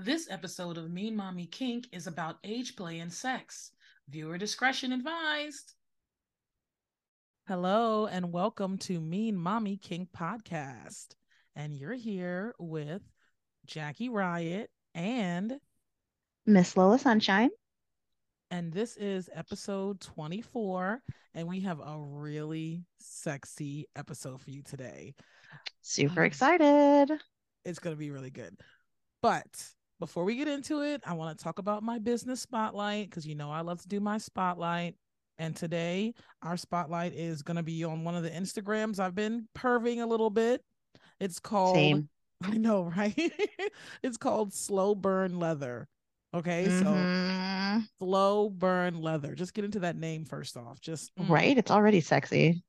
This episode of Mean Mommy Kink is about age play and sex. Viewer discretion advised. Hello, and welcome to Mean Mommy Kink podcast. And you're here with Jackie Riot and Miss Lola Sunshine. And this is episode 24. And we have a really sexy episode for you today. Super um, excited. It's going to be really good. But before we get into it, I want to talk about my business spotlight because you know I love to do my spotlight. And today, our spotlight is going to be on one of the Instagrams I've been perving a little bit. It's called, Same. I know, right? it's called Slow Burn Leather. Okay, mm-hmm. so slow burn leather. Just get into that name first off. Just mm. right. It's already sexy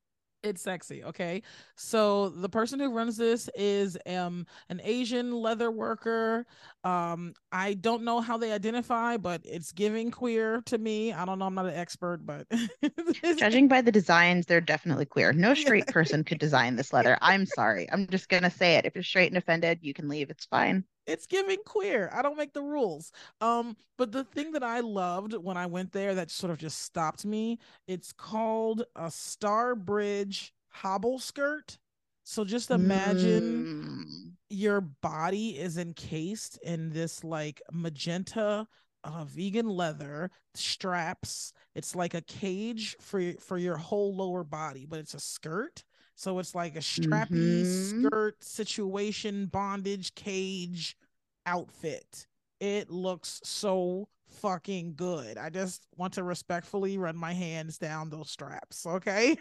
it's sexy okay? So the person who runs this is um an asian leather worker. Um i don't know how they identify but it's giving queer to me. I don't know i'm not an expert but judging by the designs they're definitely queer. No straight person could design this leather. I'm sorry. I'm just gonna say it. If you're straight and offended you can leave. It's fine it's giving queer. I don't make the rules. Um, but the thing that I loved when I went there that sort of just stopped me, it's called a Star Bridge hobble skirt. So just imagine mm. your body is encased in this like magenta uh, vegan leather straps. It's like a cage for for your whole lower body, but it's a skirt so it's like a strappy mm-hmm. skirt situation, bondage cage outfit. It looks so fucking good. I just want to respectfully run my hands down those straps. Okay.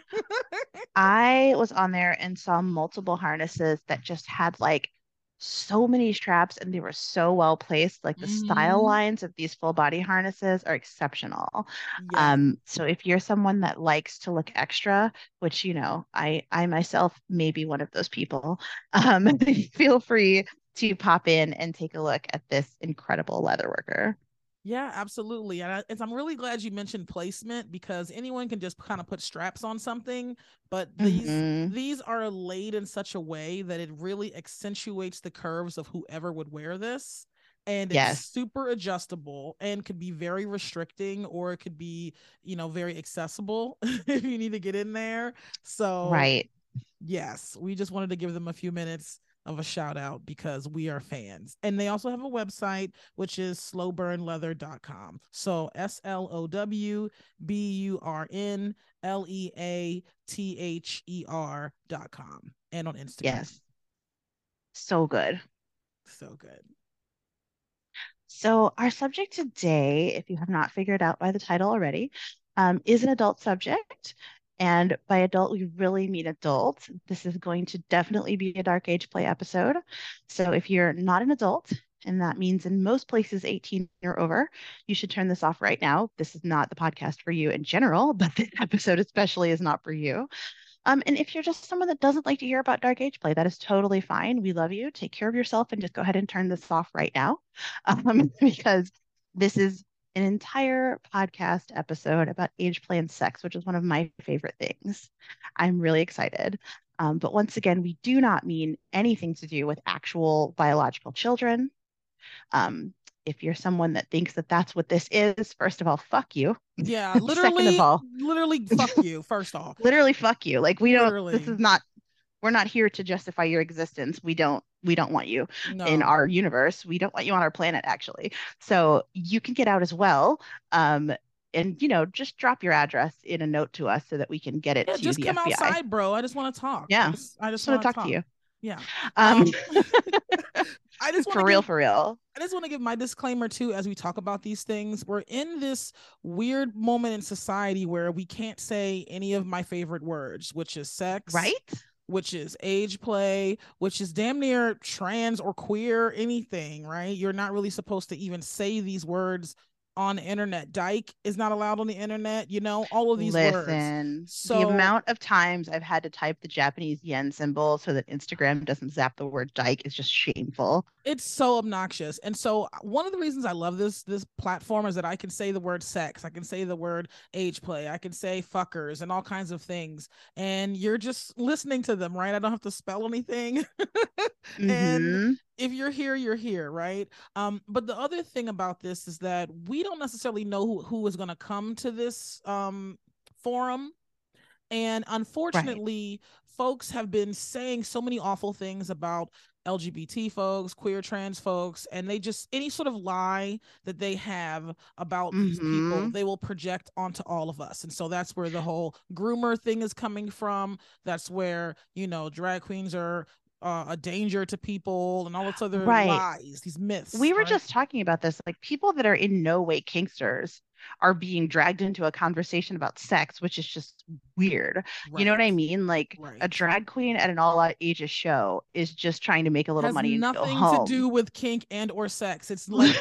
I was on there and saw multiple harnesses that just had like so many straps and they were so well placed. Like the mm-hmm. style lines of these full body harnesses are exceptional. Yeah. Um, so if you're someone that likes to look extra, which you know, I I myself may be one of those people, um, feel free to pop in and take a look at this incredible leather worker. Yeah, absolutely. And I, I'm really glad you mentioned placement because anyone can just kind of put straps on something, but these mm-hmm. these are laid in such a way that it really accentuates the curves of whoever would wear this. And yes. it's super adjustable and could be very restricting or it could be, you know, very accessible if you need to get in there. So Right. Yes, we just wanted to give them a few minutes of a shout out because we are fans. And they also have a website, which is slowburnleather.com. So S L O W B U R N L E A T H E R.com and on Instagram. Yes. So good. So good. So, our subject today, if you have not figured out by the title already, um, is an adult subject. And by adult, we really mean adult. This is going to definitely be a dark age play episode. So if you're not an adult, and that means in most places 18 or over, you should turn this off right now. This is not the podcast for you in general, but this episode especially is not for you. Um, and if you're just someone that doesn't like to hear about dark age play, that is totally fine. We love you. Take care of yourself and just go ahead and turn this off right now um, because this is an entire podcast episode about age play and sex, which is one of my favorite things. I'm really excited. Um, but once again, we do not mean anything to do with actual biological children. Um, if you're someone that thinks that that's what this is, first of all, fuck you. Yeah, literally. Second of all, literally fuck you. First off, literally fuck you. Like we don't. This is not. We're not here to justify your existence. We don't we don't want you no. in our universe. We don't want you on our planet, actually. So you can get out as well. Um, and you know, just drop your address in a note to us so that we can get it yeah, to just the come FBI. outside, bro. I just want to talk. Yeah, I just, I just want to talk, talk, to you. Yeah. Um, um I just for real, give, for real. I just want to give my disclaimer too as we talk about these things. We're in this weird moment in society where we can't say any of my favorite words, which is sex, right? Which is age play, which is damn near trans or queer, anything, right? You're not really supposed to even say these words on the internet. Dyke is not allowed on the internet, you know, all of these Listen, words. So the amount of times I've had to type the Japanese yen symbol so that Instagram doesn't zap the word dyke is just shameful. It's so obnoxious. And so uh, one of the reasons I love this this platform is that I can say the word sex, I can say the word age play, I can say fuckers and all kinds of things. And you're just listening to them, right? I don't have to spell anything. mm-hmm. And if you're here, you're here, right? Um, but the other thing about this is that we don't necessarily know who, who is going to come to this um forum. And unfortunately, right. folks have been saying so many awful things about LGBT folks, queer trans folks, and they just any sort of lie that they have about mm-hmm. these people, mm-hmm. they will project onto all of us. And so that's where the whole groomer thing is coming from. That's where, you know, drag queens are uh, a danger to people and all this other right. lies, these myths. We were right? just talking about this. Like people that are in no way kinksters are being dragged into a conversation about sex, which is just weird. Right. You know what I mean? Like a drag queen at an all out ages show is just trying to make a little Has money. Nothing to do with kink and or sex. It's like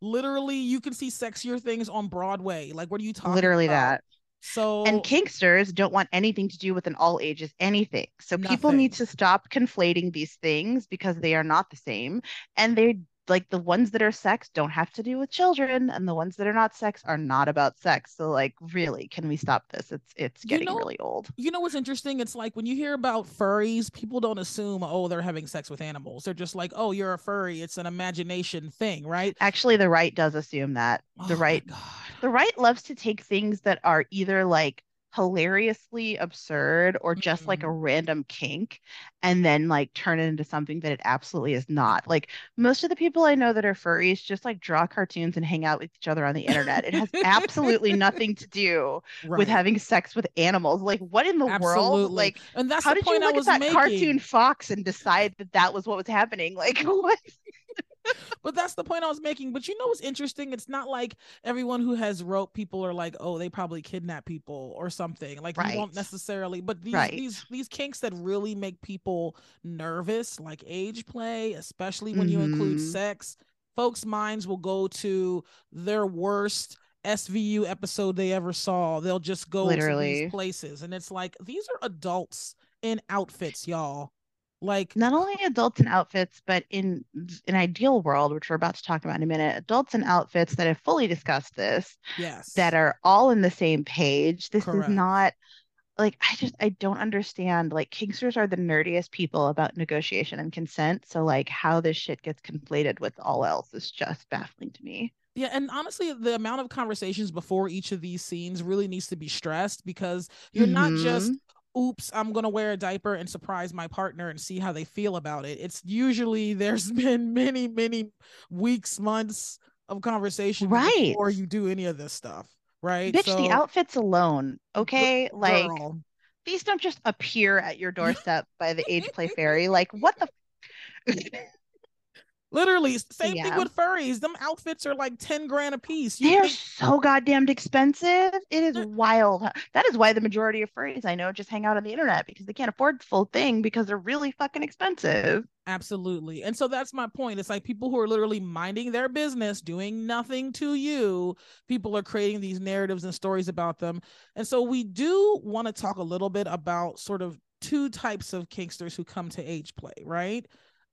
literally you can see sexier things on Broadway. Like what are you talking literally about? that. So and kinksters don't want anything to do with an all ages anything. So nothing. people need to stop conflating these things because they are not the same and they like the ones that are sex don't have to do with children and the ones that are not sex are not about sex. So like really can we stop this? It's it's getting you know, really old. you know what's interesting? It's like when you hear about furries people don't assume oh they're having sex with animals. They're just like oh you're a furry it's an imagination thing right? Actually the right does assume that. The oh right the right loves to take things that are either like hilariously absurd or just mm-hmm. like a mm-hmm. random kink and then like turn it into something that it absolutely is not. Like most of the people I know that are furries just like draw cartoons and hang out with each other on the internet. It has absolutely nothing to do right. with having sex with animals. Like what in the absolutely. world? Like and that's how did you look at that making. cartoon fox and decide that that was what was happening? Like what? But that's the point I was making. But you know what's interesting? It's not like everyone who has wrote people are like, oh, they probably kidnap people or something. Like right. you don't necessarily. But these right. these these kinks that really make people nervous, like age play, especially when mm-hmm. you include mm-hmm. sex, folks' minds will go to their worst SVU episode they ever saw. They'll just go Literally. to these places, and it's like these are adults in outfits, y'all like not only adults in outfits but in an ideal world which we're about to talk about in a minute adults in outfits that have fully discussed this yes that are all in the same page this Correct. is not like i just i don't understand like kinksters are the nerdiest people about negotiation and consent so like how this shit gets conflated with all else is just baffling to me yeah, and honestly, the amount of conversations before each of these scenes really needs to be stressed because you're mm-hmm. not just mm-hmm oops, I'm going to wear a diaper and surprise my partner and see how they feel about it. It's usually there's been many, many weeks, months of conversation right. before you do any of this stuff. Right. Bitch, so, the outfits alone. Okay. Girl. Like these don't just appear at your doorstep by the age play fairy. Like what the Literally, same yeah. thing with furries. Them outfits are like 10 grand a piece. You They're think... so goddamn expensive. It is wild. That is why the majority of furries I know just hang out on the internet because they can't afford the full thing because they're really fucking expensive. Absolutely. And so that's my point. It's like people who are literally minding their business, doing nothing to you. People are creating these narratives and stories about them. And so we do want to talk a little bit about sort of two types of kinksters who come to age play, right?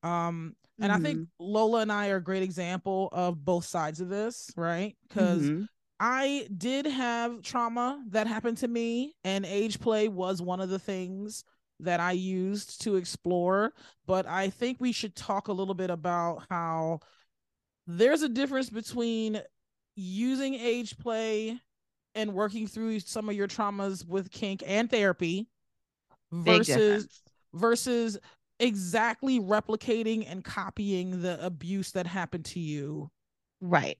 Um, and mm-hmm. I think mm-hmm. Lola and I are a great example of both sides of this, right? Because mm-hmm. I did have trauma that happened to me, and age play was one of the things that I used to explore. But I think we should talk a little bit about how there's a difference between using age play and working through some of your traumas with kink and therapy versus versus exactly replicating and copying the abuse that happened to you. Right.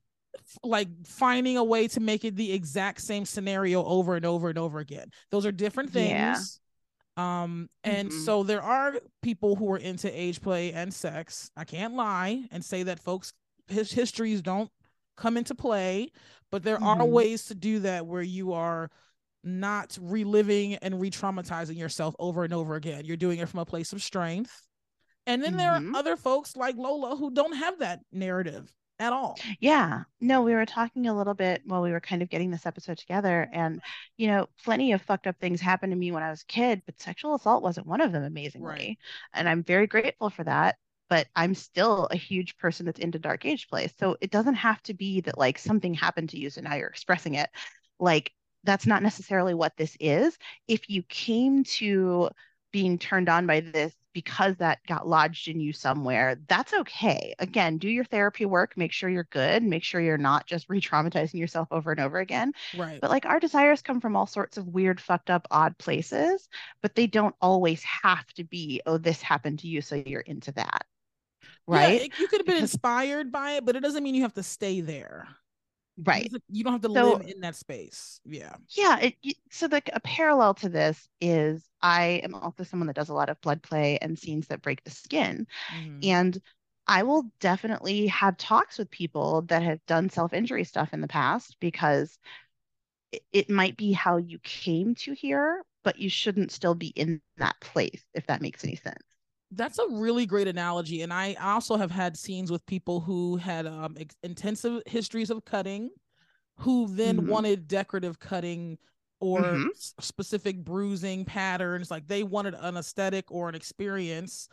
Like finding a way to make it the exact same scenario over and over and over again. Those are different things. Yeah. Um, and mm-hmm. so there are people who are into age play and sex. I can't lie and say that folks his histories don't come into play, but there mm-hmm. are ways to do that where you are not reliving and re-traumatizing yourself over and over again. You're doing it from a place of strength. And then mm-hmm. there are mm-hmm. other folks like Lola who don't have that narrative at all. Yeah. No, we were talking a little bit while we were kind of getting this episode together. And, you know, plenty of fucked up things happened to me when I was a kid, but sexual assault wasn't one of them, amazingly. Right. And I'm very grateful for that. But I'm still a huge person that's into dark age play. So it doesn't have to be that like something happened to you. So now you're expressing it. Like that's not necessarily what this is. If you came to being turned on by this because that got lodged in you somewhere, that's okay. Again, do your therapy work, make sure you're good, make sure you're not just re traumatizing yourself over and over again. Right. But like our desires come from all sorts of weird, fucked up, odd places, but they don't always have to be, oh, this happened to you, so you're into that. Right. Yeah, it, you could have been because... inspired by it, but it doesn't mean you have to stay there. Right. You don't have to so, live in that space. Yeah. Yeah. It, so like a parallel to this is I am also someone that does a lot of blood play and scenes that break the skin. Mm-hmm. And I will definitely have talks with people that have done self injury stuff in the past because it, it might be how you came to here, but you shouldn't still be in that place, if that makes any sense that's a really great analogy and i also have had scenes with people who had um, ex- intensive histories of cutting who then mm-hmm. wanted decorative cutting or mm-hmm. s- specific bruising patterns like they wanted an aesthetic or an experience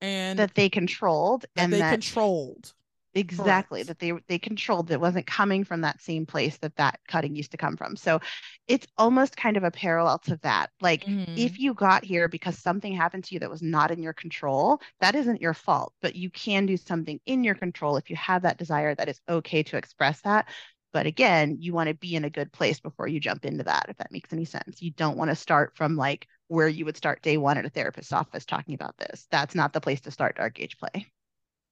and that they controlled that and they that controlled exactly Correct. that they they controlled it wasn't coming from that same place that that cutting used to come from. So it's almost kind of a parallel to that like mm-hmm. if you got here because something happened to you that was not in your control that isn't your fault but you can do something in your control if you have that desire that is okay to express that. But again you want to be in a good place before you jump into that if that makes any sense. You don't want to start from like where you would start day one at a therapist's office talking about this. That's not the place to start dark age play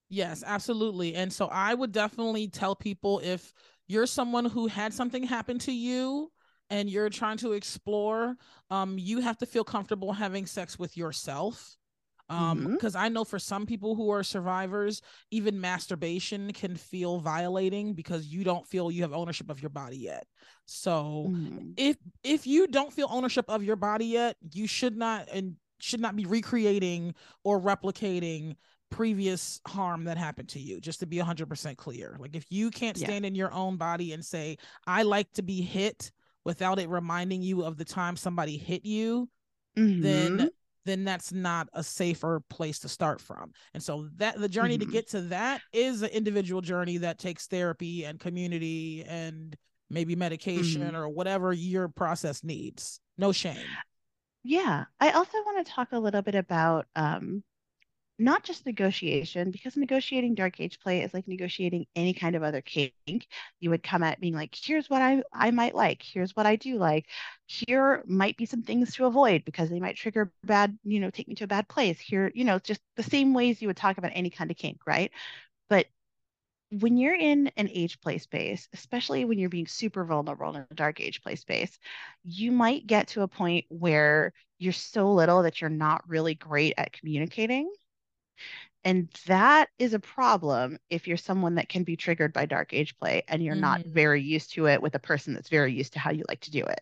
Yes, absolutely. And so I would definitely tell people if you're someone who had something happen to you and you're trying to explore, um, you have to feel comfortable having sex with yourself. Um, because mm-hmm. I know for some people who are survivors, even masturbation can feel violating because you don't feel you have ownership of your body yet. So mm-hmm. if if you don't feel ownership of your body yet, you should not and should not be recreating or replicating previous harm that happened to you just to be 100% clear like if you can't stand yeah. in your own body and say i like to be hit without it reminding you of the time somebody hit you mm-hmm. then then that's not a safer place to start from and so that the journey mm-hmm. to get to that is an individual journey that takes therapy and community and maybe medication mm-hmm. or whatever your process needs no shame yeah i also want to talk a little bit about um not just negotiation, because negotiating dark age play is like negotiating any kind of other kink. You would come at being like, here's what I, I might like, here's what I do like. Here might be some things to avoid because they might trigger bad, you know, take me to a bad place. Here, you know, just the same ways you would talk about any kind of kink, right? But when you're in an age play space, especially when you're being super vulnerable in a dark age play space, you might get to a point where you're so little that you're not really great at communicating and that is a problem if you're someone that can be triggered by dark age play and you're mm. not very used to it with a person that's very used to how you like to do it.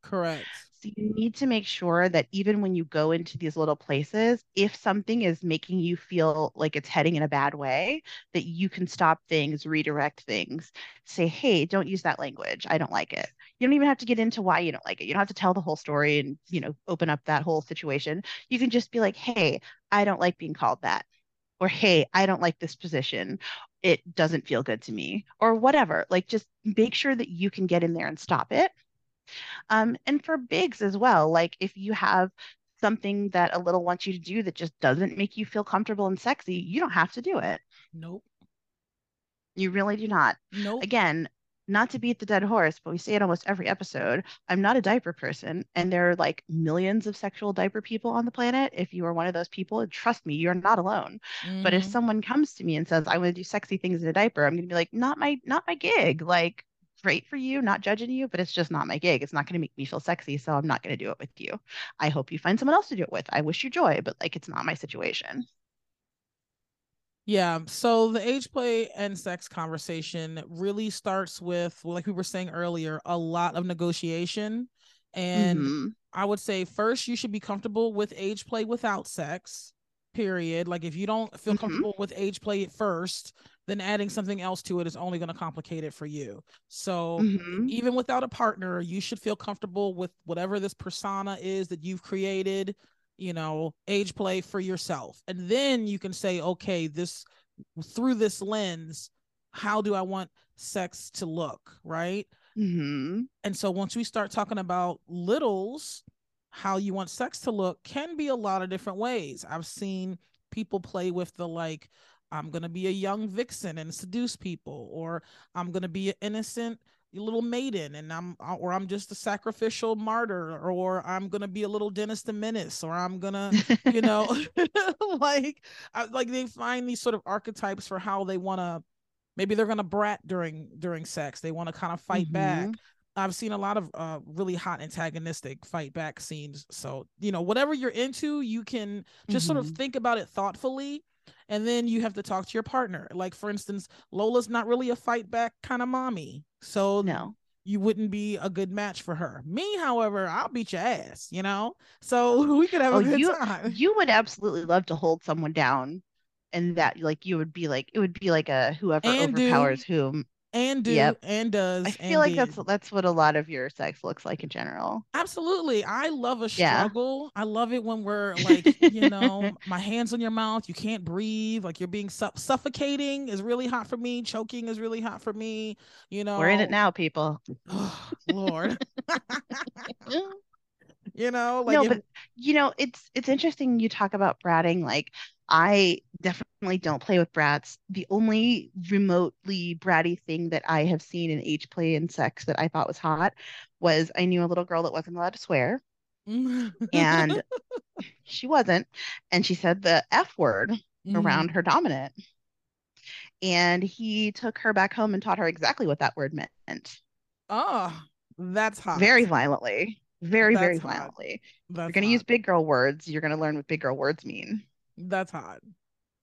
Correct. So you need to make sure that even when you go into these little places, if something is making you feel like it's heading in a bad way, that you can stop things, redirect things, say, hey, don't use that language. I don't like it. You don't even have to get into why you don't like it. You don't have to tell the whole story and, you know, open up that whole situation. You can just be like, hey, I don't like being called that or hey i don't like this position it doesn't feel good to me or whatever like just make sure that you can get in there and stop it um, and for bigs as well like if you have something that a little wants you to do that just doesn't make you feel comfortable and sexy you don't have to do it nope you really do not nope again not to beat the dead horse, but we say it almost every episode. I'm not a diaper person, and there are like millions of sexual diaper people on the planet. If you are one of those people, trust me, you're not alone. Mm-hmm. But if mm-hmm. someone comes to me and says, "I want to do sexy things in a diaper," I'm going to be like, "Not my, not my gig." Like, great for you, not judging you, but it's just not my gig. It's not going to make me feel sexy, so I'm not going to do it with you. I hope you find someone else to do it with. I wish you joy, but like, it's not my situation. Yeah. So the age play and sex conversation really starts with, like we were saying earlier, a lot of negotiation. And mm-hmm. I would say first, you should be comfortable with age play without sex, period. Like if you don't feel mm-hmm. comfortable with age play at first, then adding something else to it is only going to complicate it for you. So mm-hmm. even without a partner, you should feel comfortable with whatever this persona is that you've created you know, age play for yourself. And then you can say, okay, this through this lens, how do I want sex to look? Right. Mm-hmm. And so once we start talking about littles, how you want sex to look can be a lot of different ways. I've seen people play with the like, I'm gonna be a young vixen and seduce people, or I'm gonna be an innocent little maiden and I'm or I'm just a sacrificial martyr or I'm gonna be a little Dennis the Menace or I'm gonna you know like I, like they find these sort of archetypes for how they want to maybe they're gonna brat during during sex they want to kind of fight mm-hmm. back I've seen a lot of uh, really hot antagonistic fight back scenes so you know whatever you're into you can just mm-hmm. sort of mm-hmm. think about it thoughtfully and then you have to talk to your partner. Like for instance lola's not really a fight back kind of mommy so no. you wouldn't be a good match for her. Me however i'll beat your ass you know? So we could have oh, a good you, time. you would absolutely love to hold someone down and that like you would be like it would be like a whoever and overpowers whom and do yep. and does. I feel like did. that's that's what a lot of your sex looks like in general. Absolutely. I love a struggle. Yeah. I love it when we're like, you know, my hands on your mouth, you can't breathe, like you're being su- suffocating is really hot for me, choking is really hot for me, you know. We're in it now, people. Oh, Lord. you know, like No, if... but you know, it's it's interesting you talk about bratting like I definitely don't play with brats. The only remotely bratty thing that I have seen in age play and sex that I thought was hot was I knew a little girl that wasn't allowed to swear. and she wasn't. And she said the F word mm-hmm. around her dominant. And he took her back home and taught her exactly what that word meant. Oh, that's hot. Very violently. Very, that's very hot. violently. That's you're going to use big girl words. You're going to learn what big girl words mean. That's hot.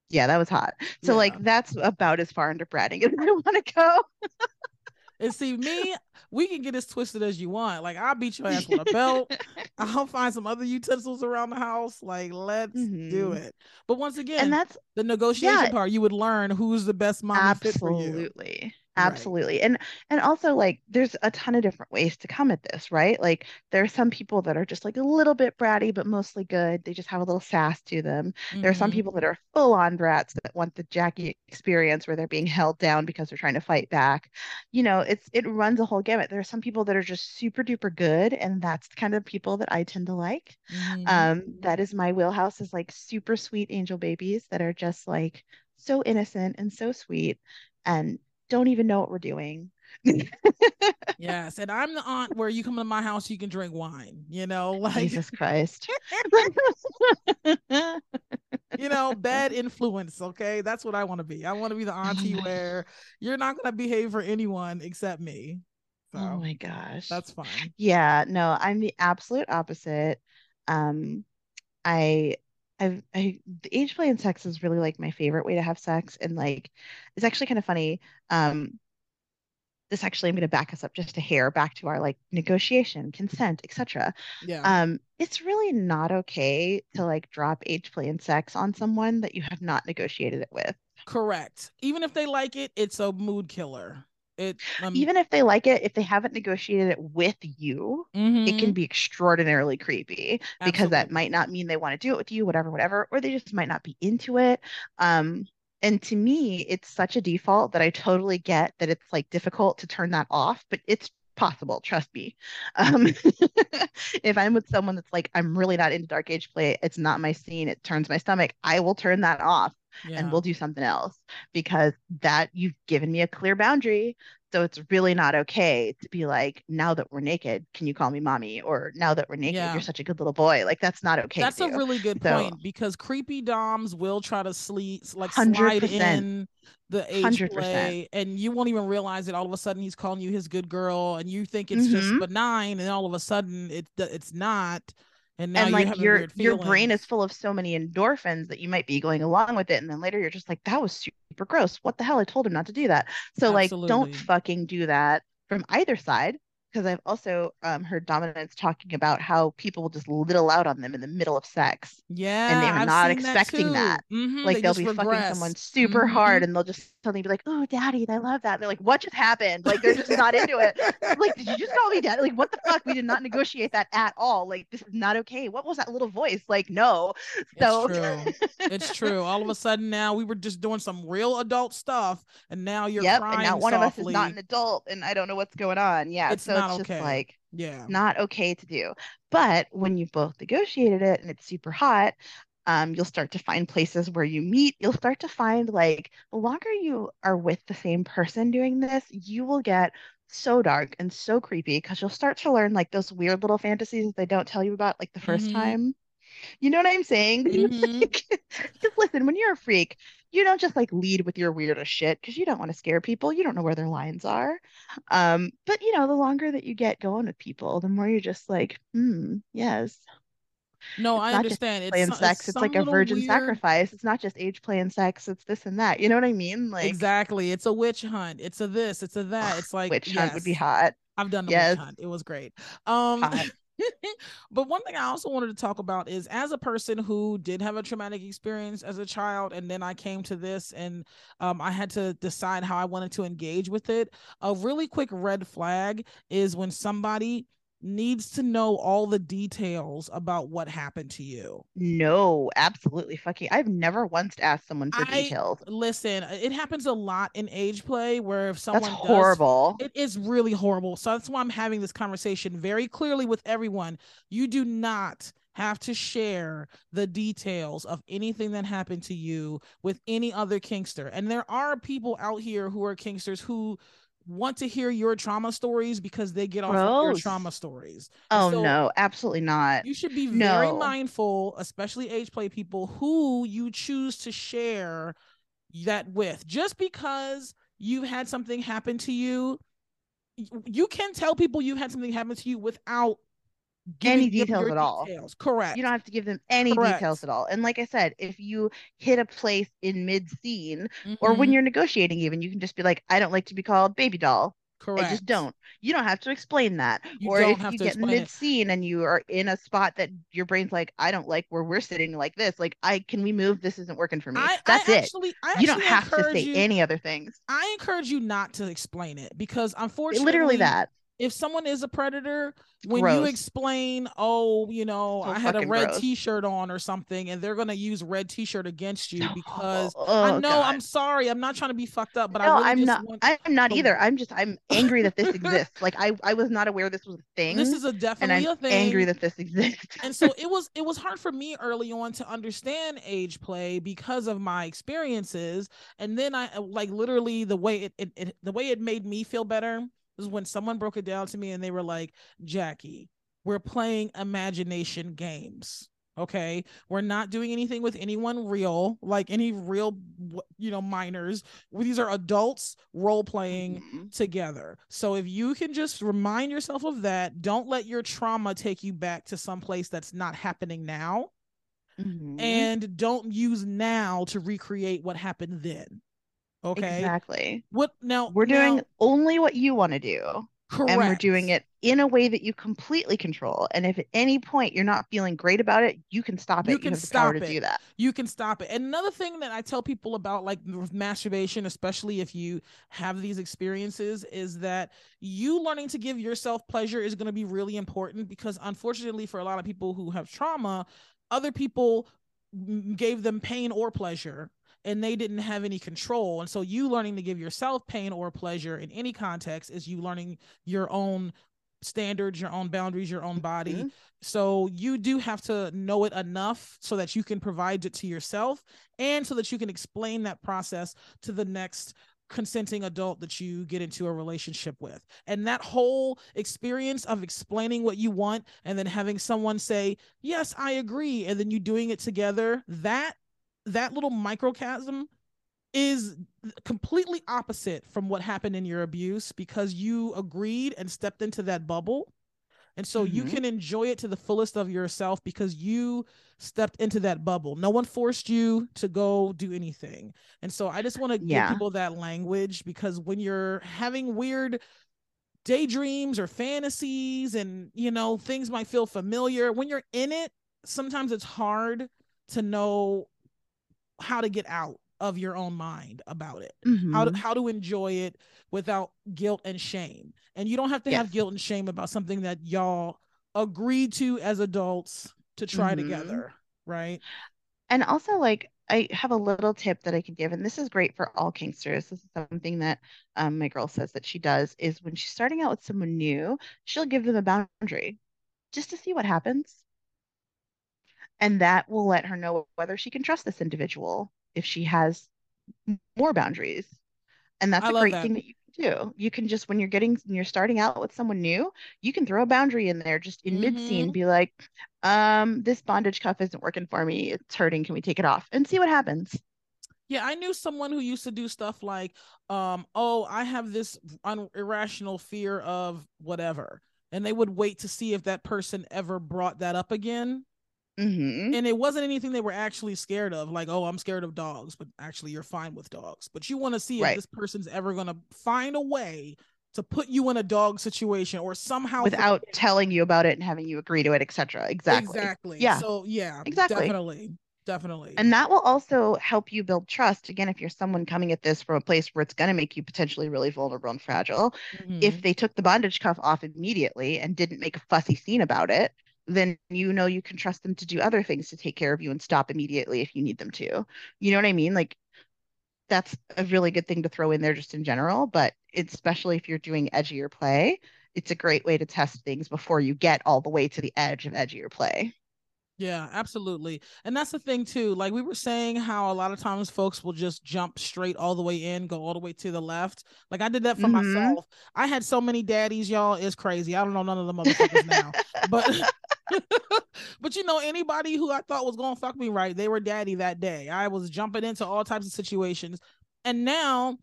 Yeah, that was hot. So yeah. like that's about as far into bratting as I want to go. and see me, we can get as twisted as you want. Like I'll beat your ass with a belt. I'll find some other utensils around the house. Like let's mm-hmm. do it. But once again, and that's the negotiation yeah, part. You would learn who's the best mom absolutely absolutely right. and and also like there's a ton of different ways to come at this right like there are some people that are just like a little bit bratty but mostly good they just have a little sass to them mm-hmm. there are some mm-hmm. people that are full on brats that want the jackie experience where they're being held down because they're trying to fight back you know it's it runs a whole gamut there are some people that are just super duper good and that's the kind of people that i tend to like mm-hmm. um that is my wheelhouse is like super sweet angel babies that are just like so innocent and so sweet and don't even know what we're doing. yes, and I'm the aunt where you come to my house, you can drink wine. You know, like Jesus Christ. you know, bad influence. Okay, that's what I want to be. I want to be the auntie where you're not gonna behave for anyone except me. So, oh my gosh, that's fine. Yeah, no, I'm the absolute opposite. Um, I I've I the age play and sex is really like my favorite way to have sex and like it's actually kind of funny. Um this actually I'm going to back us up just a hair back to our like negotiation, consent, etc. Yeah. Um it's really not okay to like drop age play and sex on someone that you have not negotiated it with. Correct. Even if they like it, it's a mood killer. It um, even if they like it, if they haven't negotiated it with you, mm-hmm. it can mm-hmm. be extraordinarily creepy Absolutely. because that might not mean they want to do it with you, whatever, whatever, or they just might not be into it. Um, and to me, it's such a default that I totally get that it's like difficult to turn that off, but it's possible trust me um, if i'm with someone that's like i'm really not into dark age play it's not my scene it turns my stomach i will turn that off yeah. and we'll do something else because that you've given me a clear boundary. So it's really not okay to be like, now that we're naked, can you call me mommy? Or now that we're naked, yeah. you're such a good little boy. Like that's not okay. That's a really good so, point because creepy doms will try to sleep like 100%. slide in the age 100%. play and you won't even realize it all of a sudden he's calling you his good girl and you think it's mm-hmm. just benign and all of a sudden it it's not and now and like your your brain is full of so many endorphins that you might be going along with it and then later you're just like that was super gross what the hell i told him not to do that so Absolutely. like don't fucking do that from either side because i've also um, heard dominants talking about how people will just little out on them in the middle of sex yeah and they're not expecting that, that. Mm-hmm, like they will be fucking someone super mm-hmm. hard and they'll just something, be like, "Oh, daddy, I love that." And they're like, "What just happened?" Like they're just not into it. like, did you just call me daddy? Like, what the fuck? We did not negotiate that at all. Like, this is not okay. What was that little voice? Like, no. So it's true. it's true. All of a sudden now we were just doing some real adult stuff, and now you're yep, crying. and now one softly. of us is not an adult, and I don't know what's going on. Yeah, It's so not it's just okay. like Yeah. not okay to do. But when you've both negotiated it and it's super hot, um, you'll start to find places where you meet. You'll start to find like the longer you are with the same person doing this, you will get so dark and so creepy because you'll start to learn like those weird little fantasies they don't tell you about like the 1st Mhm. time. You know what I'm saying? Mhm. Because listen, when you're a freak, you don't just like lead with your weirdest shit because you don't want to scare people. You don't know where their lines are. Um, but you know, the longer that you get going with people, the more you're just like, hmm, yes. No, I not just understand. It's sex, it's some like a virgin weird- sacrifice. It's not just age playing sex, it's this and that. You know what I mean? Like exactly. It's a witch hunt. It's a this. It's a that. It's like witch hunt would be hot. I've done the Yes. witch hunt. It was great. Um but one thing I also wanted to talk about is as a person who did have a traumatic experience as a child and then I came to this and um I had to decide how I wanted to engage with it. A really quick red flag is when somebody needs to know all the details about what happened to you. No, absolutely fucking. I've never once asked someone for I- details. Listen, it happens a lot in age play where if someone That's does horrible. It is really horrible. So that's why I'm having this conversation very clearly with everyone. You do not have to share the details of anything that happened to you with any other kinkster. And there are people out here who are kinksters who want to hear your trauma stories because they get off of your trauma stories. oh so- no, absolutely not. You should be very No. mindful, especially age play people, who you choose to share that with. Just because you've had something happen to you, you can tell people you've had something happen to you without Any details at all. Details. Correct. You don't have to give them any Correct. details at all. And like I said, if you hit a place in mid scene or when Mhm. you're negotiating, even, you can just be like, I don't like to be called baby doll. correct. I just don't. You don't have to explain that. You or if you get mid scene and you are in a spot that your brain's like, I don't like where we're sitting like this. Like, I can we move? This isn't working for me. I, That's I it. actually, I you don't have to say you, any other things. I encourage you not to explain it because unfortunately, Literally that. If someone is a predator, when you explain, oh, you know, So I had a red gross. t-shirt on or something, and they're gonna use red t-shirt against you because oh, I know God. I'm sorry, I'm not trying to be fucked up, but no, I really I'm just not. want I'm not either. I'm just. I'm angry that this exists. Like I, I was not aware this was a thing. this is a and definitely I'm a thing. angry that this exists. and so it was it was hard for me early on to understand age play because of my experiences and then i like literally the way it, it, it the way it made me feel better was when someone broke it down to me and they were like jackie we're playing imagination games okay we're not doing anything with anyone real like any real you know minors these are adults role playing Mhm. together. So if you can just remind yourself of that, don't let your trauma take you back to some place that's not happening now Mhm. and don't use now to recreate what happened then. Okay? Exactly. What now We're doing now- only what you want to do, correct. and we're doing it in a way that you completely control. And if at any point you're not feeling great about it, you can stop it. You can power stop to it. do that. you can stop it. And another thing that I tell people about like masturbation, especially if you have these experiences, is that you learning to give yourself pleasure is going to be really important because unfortunately for a lot of people who have trauma, other people gave them pain or pleasure and they didn't have any control. And so you learning to give yourself pain or pleasure in any context is you learning your own standards, your own boundaries, your own body. Mhm. So you do have to know it enough so that you can provide it to yourself and so that you can explain that process to the next consenting adult that you get into a relationship with. And that whole experience of explaining what you want and then having someone say, "Yes, I agree," and then you doing it together, that that little microcosm is completely opposite from what happened in your abuse because you agreed and stepped into that bubble. And so you Mhm. can enjoy it to the fullest of yourself because you stepped into that bubble. No one forced you to go do anything. And so I just want to Yeah. give people that language because when you're having weird daydreams or fantasies and you know things might feel familiar when you're in it sometimes it's hard to know how to get out of your own mind about it. Mhm. How to, how to enjoy it without guilt and shame. And you don't have to have guilt and shame about something that y'all agreed to as adults to try Mhm. together, right? And also, like, I have a little tip that I can give, and this is great for all kinksters. This is something that um, my girl says that she does is when she's starting out with someone new, she'll give them a boundary just to see what happens. And that will let her know whether she can trust this individual if she has more boundaries. And that's I a great that. thing that you can do. You can just, when you're getting, when you're starting out with someone new, you can throw a boundary in there just in mid-scene, Mhm. be like, um, this bondage cuff isn't working for me. It's hurting. Can we take it off? And see what happens. Yeah, I knew someone who used to do stuff like, um, oh, I have this un- irrational fear of whatever. And they would wait to see if that person ever brought that up again. Hmm And it wasn't anything they were actually scared of, like, oh, I'm scared of dogs, but actually you're fine with dogs. But you want to see if this person's ever going to find a way to put you in a dog situation or somehow Without telling you about it and having you agree to it, etc. Exactly. Exactly. Yeah. So yeah, Exactly. definitely. Definitely. And that will also help you build trust. Again, if you're someone coming at this from a place where it's going to make you potentially really vulnerable and fragile, Mhm. if they took the bondage cuff off immediately and didn't make a fussy scene about it, then you know you can trust them to do other things to take care of you and stop immediately if you need them to. You know what I mean? Like that's a really good thing to throw in there just in general, but especially if you're doing edgier play, it's a great way to test things before you get all the way to the edge of edgier play. Yeah, absolutely. And that's the thing too. Like we were saying how a lot of times folks will just jump straight all the way in, go all the way to the left. Like I did that for Mhm. myself. I had so many daddies, y'all. It's crazy. I don't know none of the motherfuckers now. But but you know, anybody who I thought was gonna fuck me right, they were daddy that day. I was jumping into all types of situations. And now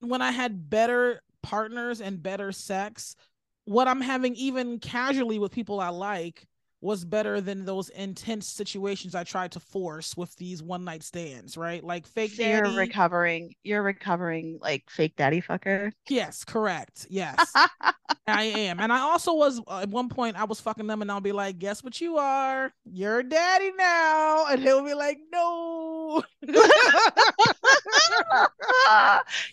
when I had better partners and better sex, what I'm having even casually with people I like was better than those intense situations I tried to force with these one night stands, right? Like fake So you're recovering, you're recovering like fake daddy fucker. yes, correct. Yes, I am. And I also was uh, at one point I was fucking them and I'll be like, guess what you are? You're daddy now. And he'll be like, no.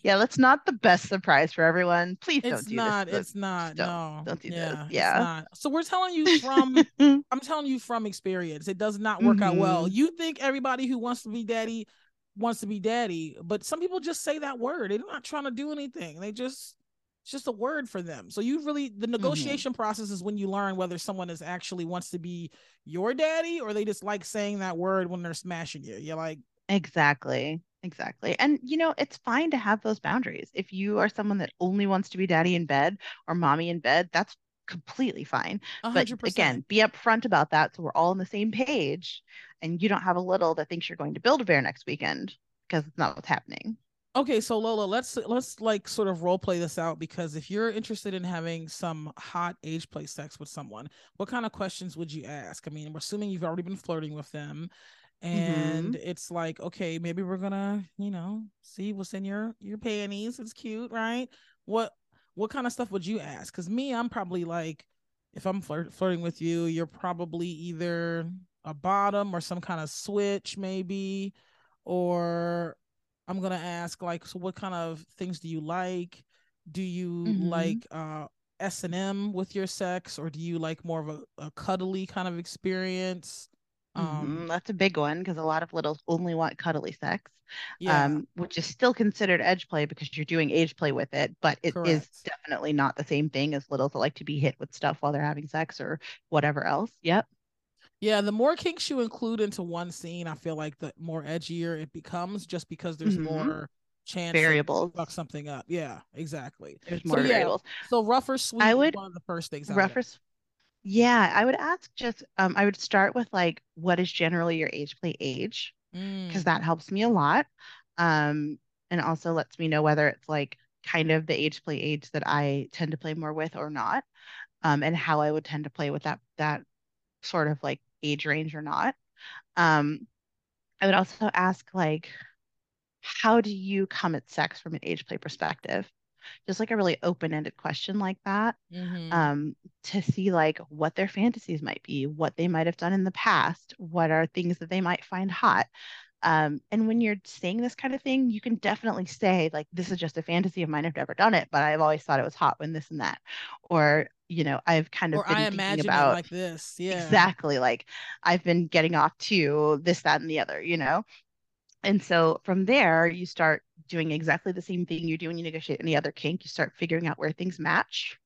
yeah, that's not the best surprise for everyone. Please don't do not, this. it's not. don't- no. don't do this. yeah, Yeah. It's not. So we're telling you from I'm telling you from experience, it does not work out well. Mhm. You think everybody who wants to be daddy wants to be daddy, but some people just say that word. They're not trying to do anything. They just it's just a word for them. So you really the negotiation process is when you learn whether someone is actually wants to be your daddy or they just like saying that word when they're smashing you. You're like, Exactly. Exactly. And you know, it's fine to have those boundaries. If you are someone that only wants to be daddy in bed or mommy in bed, that's completely fine. a But again, be upfront about that so we're all on the same page and you don't have a little that thinks you're going to build a bear next weekend because it's not what's happening. Okay, so Lola, let's let's like sort of role play this out because if you're interested in having some hot age play sex with someone, what kind of questions would you ask? I mean, we're assuming you've already been flirting with them, and mm-hmm. it's like, okay, maybe we're gonna, you know, see what's in your your panties. It's cute, right? What what kind of stuff would you ask? Because me, I'm probably like, if I'm flirt- flirting with you, you're probably either a bottom or some kind of switch, maybe, or I'm gonna ask like, so what kind of things do you like? Do you Mhm. like uh S and M with your sex, or do you like more of a, a cuddly kind of experience? Um, Mhm, That's a big one because a lot of littles only want cuddly sex, yeah, um, which is still considered edge play because you're doing age play with it, but it is Correct. definitely not the same thing as littles that like to be hit with stuff while they're having sex or whatever else. Yep. yeah. The more kinks you include into one scene, I feel like the more edgier it becomes, just because there's Mhm. more chance Variables. fuck something up. Yeah, exactly. There's So more yeah, variables. so rough or sweet I would one of the first things. I yeah, I would ask just um, I would start with like what is generally your age play age Mm, because that helps me a lot. Um, and also lets me know whether it's like kind of the age play age that I tend to play more with or not. Um, and how I would tend to play with that that sort of like age range or not. Um, I would also ask like how do you come at sex from an age play perspective? Just like a really open-ended question like that mhm. um, to see like what their fantasies might be, what they might have done in the past, what are things that they might find hot. Um, and when you're saying this kind of thing, you can definitely say, like, this is just a fantasy of mine. I've never done it, but I've always thought it was hot when this and that. Or, you know, I've kind of or been I thinking about it like this. Yeah. exactly like I've been getting off to this, that, and the other, you know? And so from there, you start doing exactly the same thing you do when you negotiate any other kink. You start figuring out where things match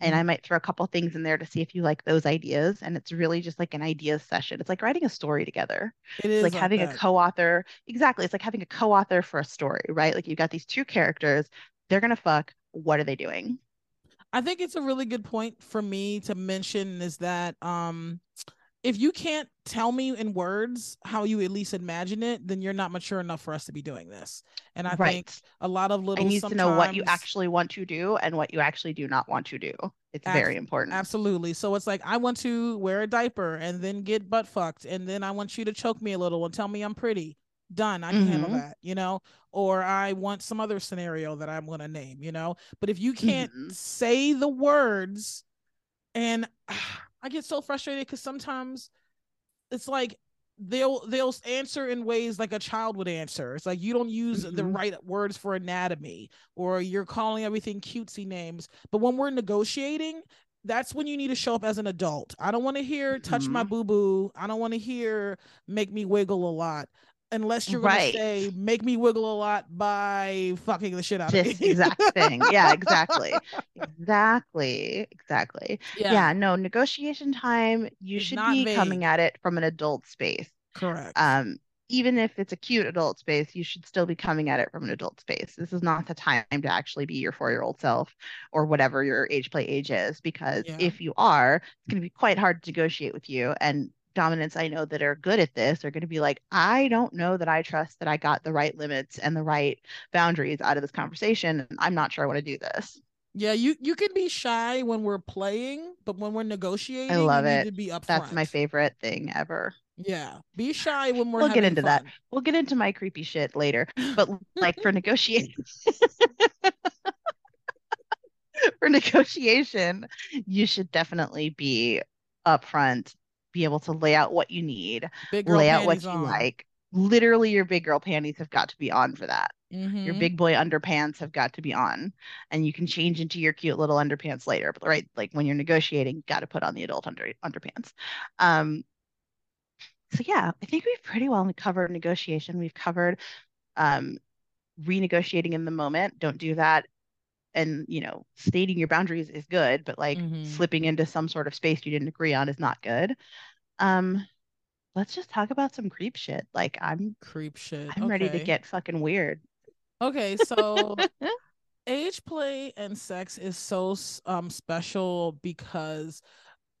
and I Mhm. might throw a couple things in there to see if you like those ideas. And it's really just like an ideas session. It's like writing a story together. It It's is like like having a co-author. Exactly. It's like having a co-author for a story, right? Like you've got these two characters. They're gonna fuck. What are they doing? I think it's a really good point for me to mention is that um if you can't tell me in words how you at least imagine it, then you're not mature enough for us to be doing this. And I think a lot of I little need to know what you actually want to do and what you actually do not want to do. It's Abs- very important. Absolutely. So it's like I want to wear a diaper and then get butt fucked, and then I want you to choke me a little and tell me I'm pretty. Done. I can handle hmm that, you know. Or I want some other scenario that I'm gonna name, you know. But if you can't hmm say the words, and I get so frustrated because sometimes it's like they'll they'll answer in ways like a child would answer. It's like you don't use the hmm right words for anatomy, or you're calling everything cutesy names. But when we're negotiating, that's when you need to show up as an adult. I don't want to hear touch my hmm boo boo. I don't want to hear make me wiggle a lot. Unless you're gonna say make me wiggle a lot by fucking the shit out of This me. exact thing. Yeah, exactly. Exactly. Exactly. yeah, Yeah, no, negotiation time, you it's should be vague. coming at it from an adult space. Correct. Um, even if it's a cute adult space, you should still be coming at it from an adult space. This is not the time to actually be your four-year-old self or whatever your age play age is, because Yeah. if you are, it's going to be quite hard to negotiate with you. And dominants I know that are good at this are going to be like, I don't know that I trust that I got the right limits and the right boundaries out of this conversation. I'm not sure I want to do this. Yeah, you you can be shy when we're playing, but when we're negotiating, I you love need it. to be upfront. That's my favorite thing ever. Yeah, be shy when we're We'll get into that. We'll get into my creepy shit later. But like for negotiation, for negotiation, you should definitely be upfront, be able to lay out what you need, lay out what you on. like. Literally, your big girl panties have got to be on for that. Your Mhm. big boy underpants have got to be on, and you can change into your cute little underpants later. But right, like when you're negotiating, got to put on the adult under underpants. Um, so yeah, I think we've pretty well covered negotiation. We've covered um, renegotiating in the moment. Don't do that. And you know, stating your boundaries is good, but like Mhm. slipping into some sort of space you didn't agree on is not good. Um, let's just talk about some creep shit. Like I'm Creep shit. I'm ready to get fucking weird. Okay, so age play and sex is so um special because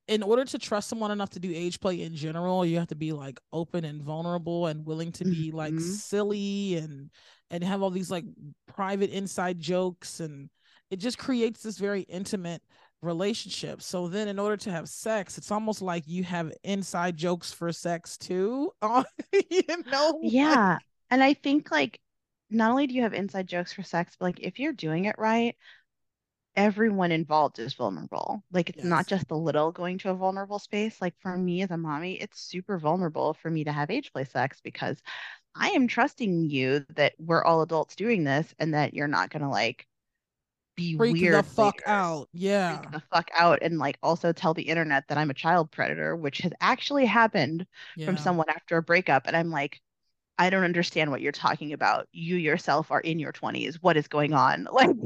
in order to trust someone enough to do age play in general, you have to be like open and vulnerable and willing to be like Mhm. silly and and have all these like private inside jokes and it just creates this very intimate relationship. So then in order to have sex, it's almost like you have inside jokes for sex too. Oh, you know? Yeah. And I think like not only do you have inside jokes for sex, but like if you're doing it right, everyone involved is vulnerable. Like it's not just the little going to a vulnerable space. Like for me as a mommy, it's super vulnerable for me to have age play sex because I am trusting you that we're all adults doing this and that you're not gonna like be Freak the fuck later, out. Yeah. freak the fuck out, and like also tell the internet that I'm a child predator, which has actually happened from someone after a breakup. And I'm like, I don't understand what you're talking about. You yourself are in your 20s. What is going on? Like,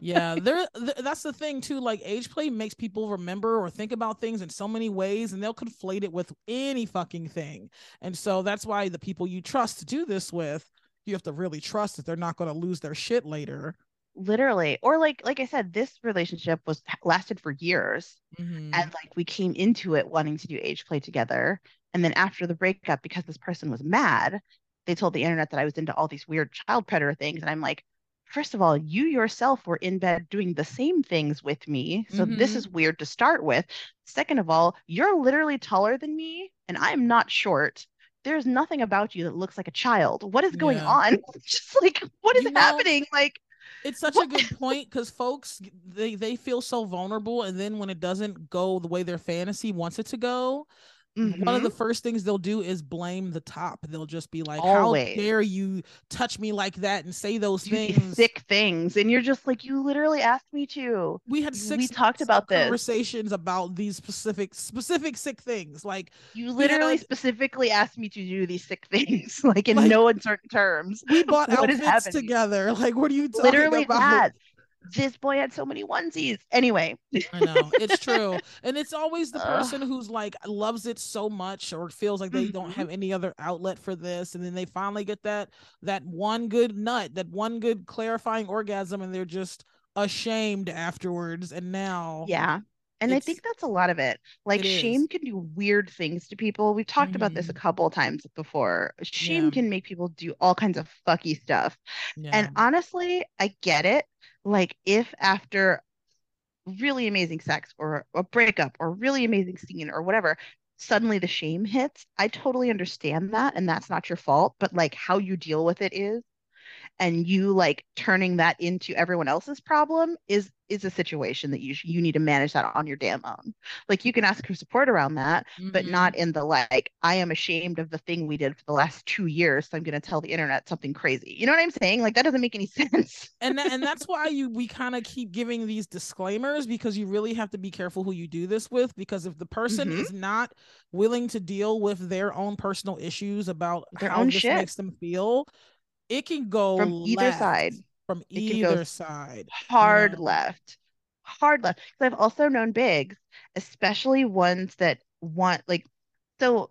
yeah there th- that's the thing too like age play makes people remember or think about things in so many ways and they'll conflate it with any fucking thing and so that's why the people you trust to do this with you have to really trust that they're not going to lose their shit later literally, or like, like I said, this relationship was lasted for years. Mhm. And like we came into it wanting to do age play together. And then after the breakup, because this person was mad, they told the internet that I was into all these weird child predator things. And I'm like, first of all, you yourself were in bed doing the same things with me. So this Mhm. is weird to start with. Second of all, you're literally taller than me, and I'm not short. There's nothing about you that looks like a child. What is going Yeah. on? Just like, what is You know, happening? Like, it's such a good point because folks they they feel so vulnerable and then when it doesn't go the way their fantasy wants it to go mm-hmm. one of the Mhm. first things they'll do is blame the top. They'll just be like, Always. "How dare you touch me like that and say those these things?" sick things, and you're just like, you literally asked me to. we had we talked about this. conversations about these specific specific sick things. Like You literally had- specifically asked me to do these sick things, like in Like- no uncertain terms. we bought outfits together. Like, what are you talking Literally about? had. This boy had so many onesies. Anyway, I know it's true, and it's always the Ugh. person who's like loves it so much or feels like they don't Mhm. have any other outlet for this, and then they finally get that that one good nut, that one good clarifying orgasm, and they're just ashamed afterwards. And now, yeah. And I think that's a lot of it. Like It is. shame can do weird things to people. We've talked about this a Mhm. couple of times before. Shame Yeah. can make people do all kinds of fucky stuff. yeah, And honestly, I get it. Like if after really amazing sex or a breakup or really amazing scene or whatever, suddenly the shame hits, I totally understand that and that's not your fault, but like how you deal with it is and you like turning that into everyone else's problem is is a situation that you you need to manage that on your damn own. Like you can ask for support around that, but Mhm. not in the like I am ashamed of the thing we did for the last 2 years, so I'm going to tell the internet something crazy. You know what I'm saying? Like that doesn't make any sense. and that, and that's why you we kind of keep giving these disclaimers because you really have to be careful who you do this with because if the person Mhm. is not willing to deal with their own personal issues about Their how own this shit. makes them feel, it can go From either left, side. From It either side. hard know? left hard left because i've also known bigs especially ones that want like so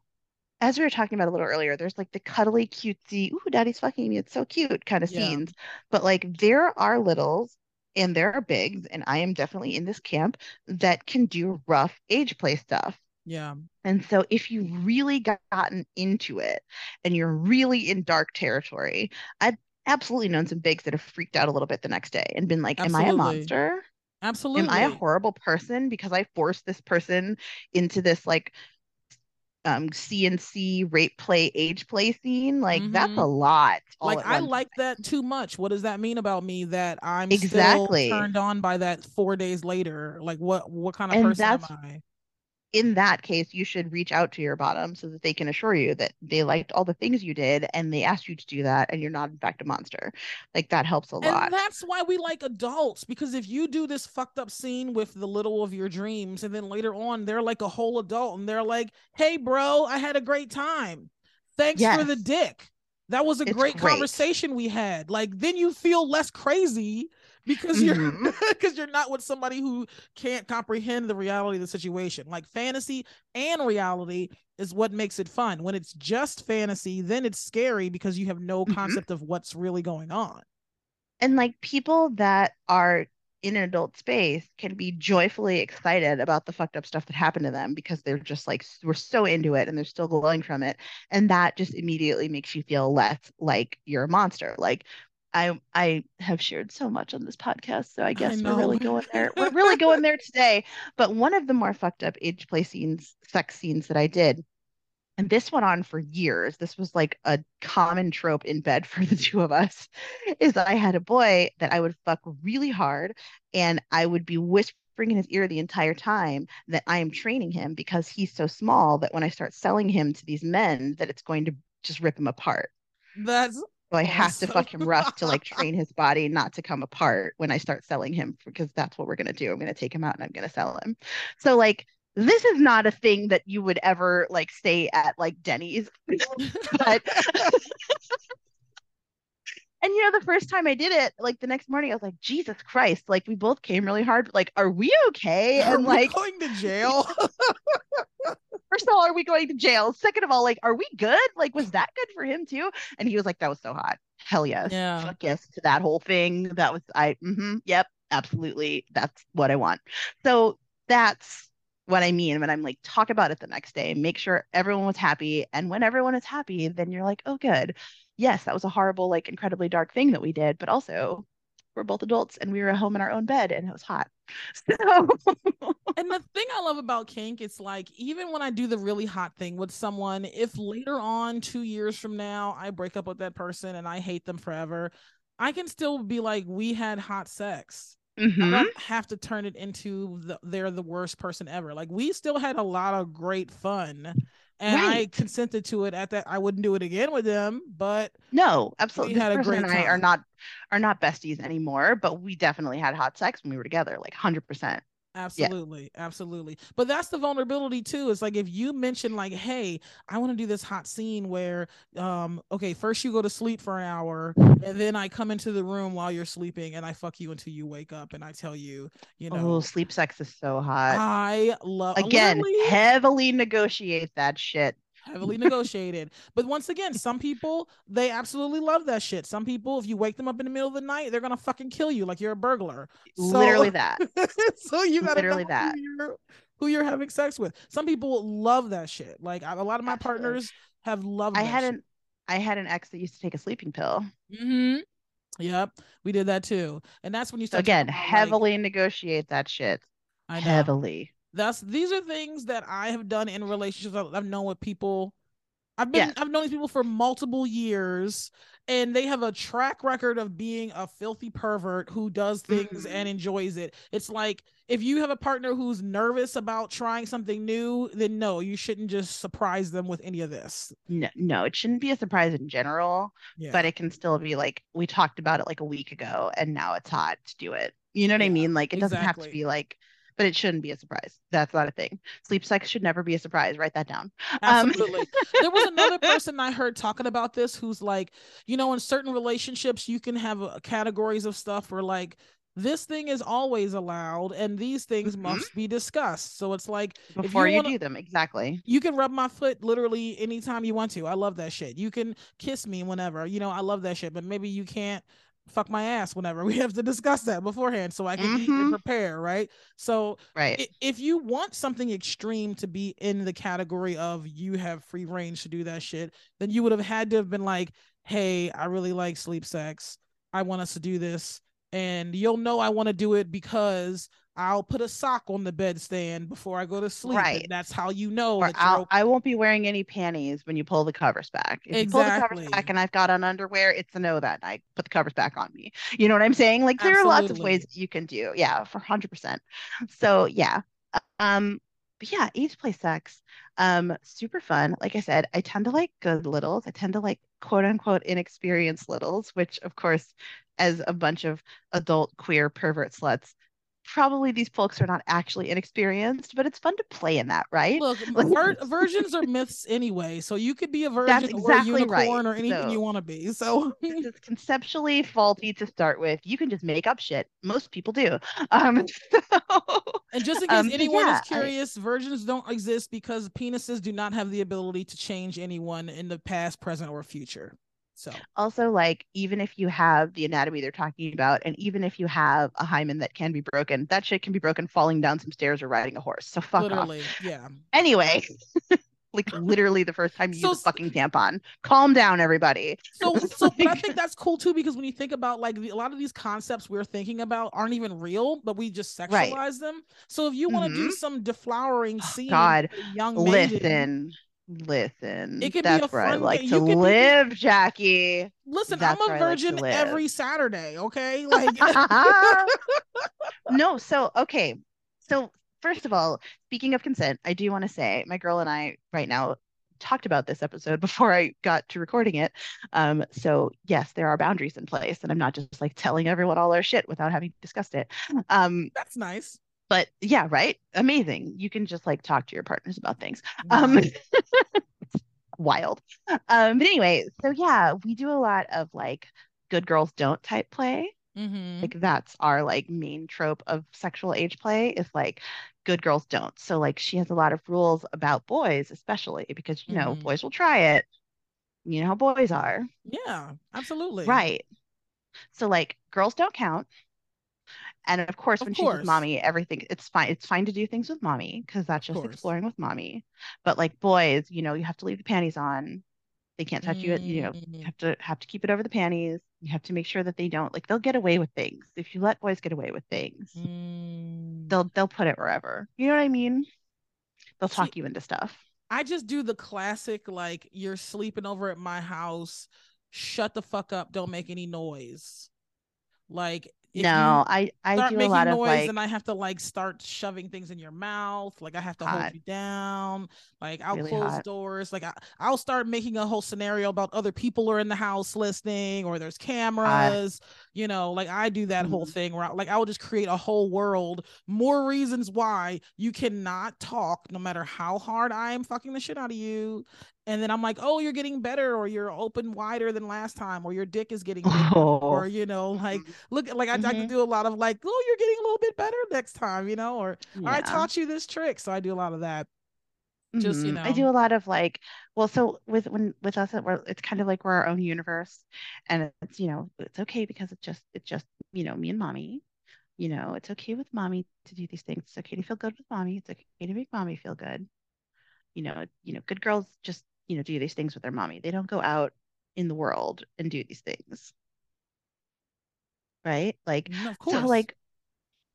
as we were talking about a little earlier there's like the cuddly cutesy ooh daddy's fucking me it's so cute kind of Yeah. scenes but like there are littles and there are bigs and i am definitely in this camp that can do rough age play stuff Yeah. And so if you've really gotten into it and you're really in dark territory, I've absolutely known some bigs that have freaked out a little bit the next day and been like, Am I a monster? Absolutely. Am I a horrible person because I forced this person into this like um CNC rape play age play scene? Like that's a lot. like I like that too much. What does that mean about me that I'm Exactly. still turned on by that four days later? Like what what kind of And person am I? In that case, you should reach out to your bottom so that they can assure you that they liked all the things you did and they asked you to do that and you're not in fact a monster. Like that helps a lot. And that's why we like adults because if you do this fucked up scene with the little of your dreams, and then later on they're like a whole adult and they're like, "Hey, bro, I had a great time. Thanks for the dick. That was a great, great. conversation we had." Like then you feel less crazy because you're because you're not with somebody who can't comprehend the reality of the situation. Like fantasy and reality is what makes it fun. When it's just fantasy, then it's scary because you have no Mhm. concept of what's really going on. And like people that are in an adult space can be joyfully excited about the fucked up stuff that happened to them because they're just like we're so into it and they're still glowing from it. And that just immediately makes you feel less like you're a monster. Like I I have shared so much on this podcast, so I guess we're really going there. We're really going there today. But one of the more fucked up age play scenes, sex scenes that I did and this went on for years. This was like a common trope in bed for the two of us. Is that I had a boy that I would fuck really hard, and I would be whispering in his ear the entire time that I am training him because he's so small that when I start selling him to these men, that it's going to just rip him apart. That's So I have to Awesome. fuck him rough to like train his body not to come apart when I start selling him because that's what we're gonna do. I'm gonna take him out and I'm gonna sell him. So like this is not a thing that you would ever like say at like Denny's. but and you know the first time I did it, like the next morning I was like, Jesus Christ, like we both came really hard, but like, are we okay? Are And like going to jail. first of all, are we going to jail? Second of all, like, are we good? Like, was that good for him too? And he was like, that was so hot. Hell yes. Yeah. Fuck yes to that whole thing. That was I mm-hmm, yep, absolutely. That's what I want. So that's what I mean when I'm like talk about it the next day, make sure everyone was happy. And when everyone is happy, then you're like, oh good. Yes, that was a horrible, like incredibly dark thing that we did, but also we're both adults and we were at home in our own bed and it was hot. So and the thing I love about kink, it's like even when I do the really hot thing with someone, if later on, two years from now, I break up with that person and I hate them forever, I can still be like, we had hot sex. Mhm. I don't have to turn it into the, they're the worst person ever. Like we still had a lot of great fun, and I consented to it. At that, I wouldn't do it again with them, but No, absolutely. This had a great and I are not are not besties anymore, but we definitely had hot sex when we were together, like 100%. Absolutely, absolutely. But that's the vulnerability too. It's like if you mention like, "Hey, I want to do this hot scene where, um, okay, first you go to sleep for an hour, and then I come into the room while you're sleeping, and I fuck you until you wake up, and I tell you, you know, Oh, sleep sex is so hot. I love Again, heavily negotiate that shit. Heavily negotiated. But once again, some people they absolutely love that shit. Some people, if you wake them up in the middle of the night, they're gonna fucking kill you like you're a burglar. So- Literally that. so you gotta Literally that. Who, you're, who you're having sex with. Some people love that shit. Like I- a lot of my Absolutely. partners have loved. I had shit. an I had an ex that used to take a sleeping pill. hmm Yep, we did that too, and that's when you So start again, about, like, heavily negotiate that shit. I know. Heavily. That's these are things that I have done in relationships. I've known with people. I've been Yes. I've known these people for multiple years, and they have a track record of being a filthy pervert who does things Mhm. and enjoys it. It's like if you have a partner who's nervous about trying something new, then no, you shouldn't just surprise them with any of this. No, no, it shouldn't be a surprise in general, Yeah, but it can still be like we talked about it like a week ago and now it's hot to do it. You know what I mean? Like it doesn't have to be like, but it shouldn't be a surprise. That's not a thing. Sleep sex should never be a surprise. Write that down. Um, Absolutely. there was another person I heard talking about this who's like, you know, in certain relationships, you can have uh, categories of stuff where like this thing is always allowed and these things Mhm. must be discussed. So it's like if before you, wanna- do them. Exactly. you can rub my foot literally anytime you want to. I love that shit. You can kiss me whenever. You know, I love that shit, but maybe you can't fuck my ass whenever. We have to discuss that beforehand so I can Mhm. prepare, right? So Right. if you want something extreme to be in the category of you have free range to do that shit, then you would have had to have been like, hey, I really like sleep sex. I want us to do this. And you'll know I want to do it because I'll put a sock on the bedstand before I go to sleep. and Right. that's how you know or that you're I'll, okay. I won't be wearing any panties when you pull the covers back. If you pull the covers back and I've got on underwear, it's a no that night. Put the covers back on me. You know what I'm saying? Like there are lots of ways you can do. Yeah, for 100%. So yeah. Um but yeah, age play sex. Um super fun. Like I said, I tend to like good littles. I tend to like quote unquote inexperienced littles, which of course as a bunch of adult queer pervert sluts probably these folks are not actually inexperienced, but it's fun to play in that, right? Look, Like- ver- virgins are myths anyway, so you could be a virgin That's or a exactly right. unicorn or anything So- you want to be. So it's conceptually faulty to start with. You can just make up shit. Most people do. Um, so And just in case Um, anyone yeah, is I- curious, virgins don't exist because penises do not have the ability to change anyone in the past, present, or future. So also, like, even if you have the anatomy they're talking about, and even if you have a hymen that can be broken, that shit can be broken falling down some stairs or riding a horse. So fuck off. yeah. Anyway, like literally the first time you So use a fucking tampon. Calm down, everybody. So, so but I think that's cool too because when you think about like the, a lot of these concepts we're thinking about aren't even real, but we just sexualize Right. them. So if you want to do Mhm. some deflowering Oh, scene, God, young maiden, Listen. It could be That's a where I like to could be- live, Jackie. listen, That's I'm a I like virgin every Saturday. Okay, like no, so okay. So first of all, speaking of consent, I do want to say my girl and I right now talked about this episode before I got to recording it. Um, so yes, there are boundaries in place, and I'm not just like telling everyone all our shit without having discussed it. Um, that's nice. But yeah, right? Amazing. You can just like talk to your partners about things. Um, wild. Um, but anyway, so yeah, we do a lot of like good girls don't type play. Mhm. Like that's our like main trope of sexual age play is like good girls don't. So like she has a lot of rules about boys, especially because you know Mhm. boys will try it. You know how boys are. yeah, absolutely. Right. So like girls don't count. And of course, Of when she's with mommy, everything it's fine. It's fine to do things with mommy because that's just exploring with mommy. But like boys, you know, you have to leave the panties on. They can't touch you. You know, you Mm, have to have to keep it over the panties. You have to make sure that they don't like they'll get away with things. If you let boys get away with things, mm. they'll they'll put it wherever. You know what I mean? They'll See- talk you into stuff. I just do the classic like you're sleeping over at my house, shut the fuck up, don't make any noise. Like if No, I I start do a making lot of noise like and I have to like start shoving things in your mouth. Like I have to hold you down. Like I'll really close hot. doors. Like I, I'll start making a whole scenario about other people are in the house listening or there's Hot. cameras. You know, like I do that whole Mhm. thing where I, like I will just create a whole world, more reasons why you cannot talk no matter how hard I am fucking the shit out of you. And then I'm like, oh, you're getting better, or you're open wider than last time, or your dick is getting bigger, or Oh. you know, like Mhm. look like I like to Mhm. do a lot of like, oh, you're getting a little bit better next time, you know, or I taught you this trick. So I do a lot of that. Just, you Mhm. I do a lot of like, well, so with when with us, we're, it's kind of like we're our own universe, and it's you know it's okay because it's just it's just you know me and mommy. You know, it's okay with mommy to do these things. It's okay to feel good with mommy. It's okay to make mommy feel good. You know, you know, good girls just you know do these things with their mommy. They don't go out in the world and do these things, right? Like, Mm, of so like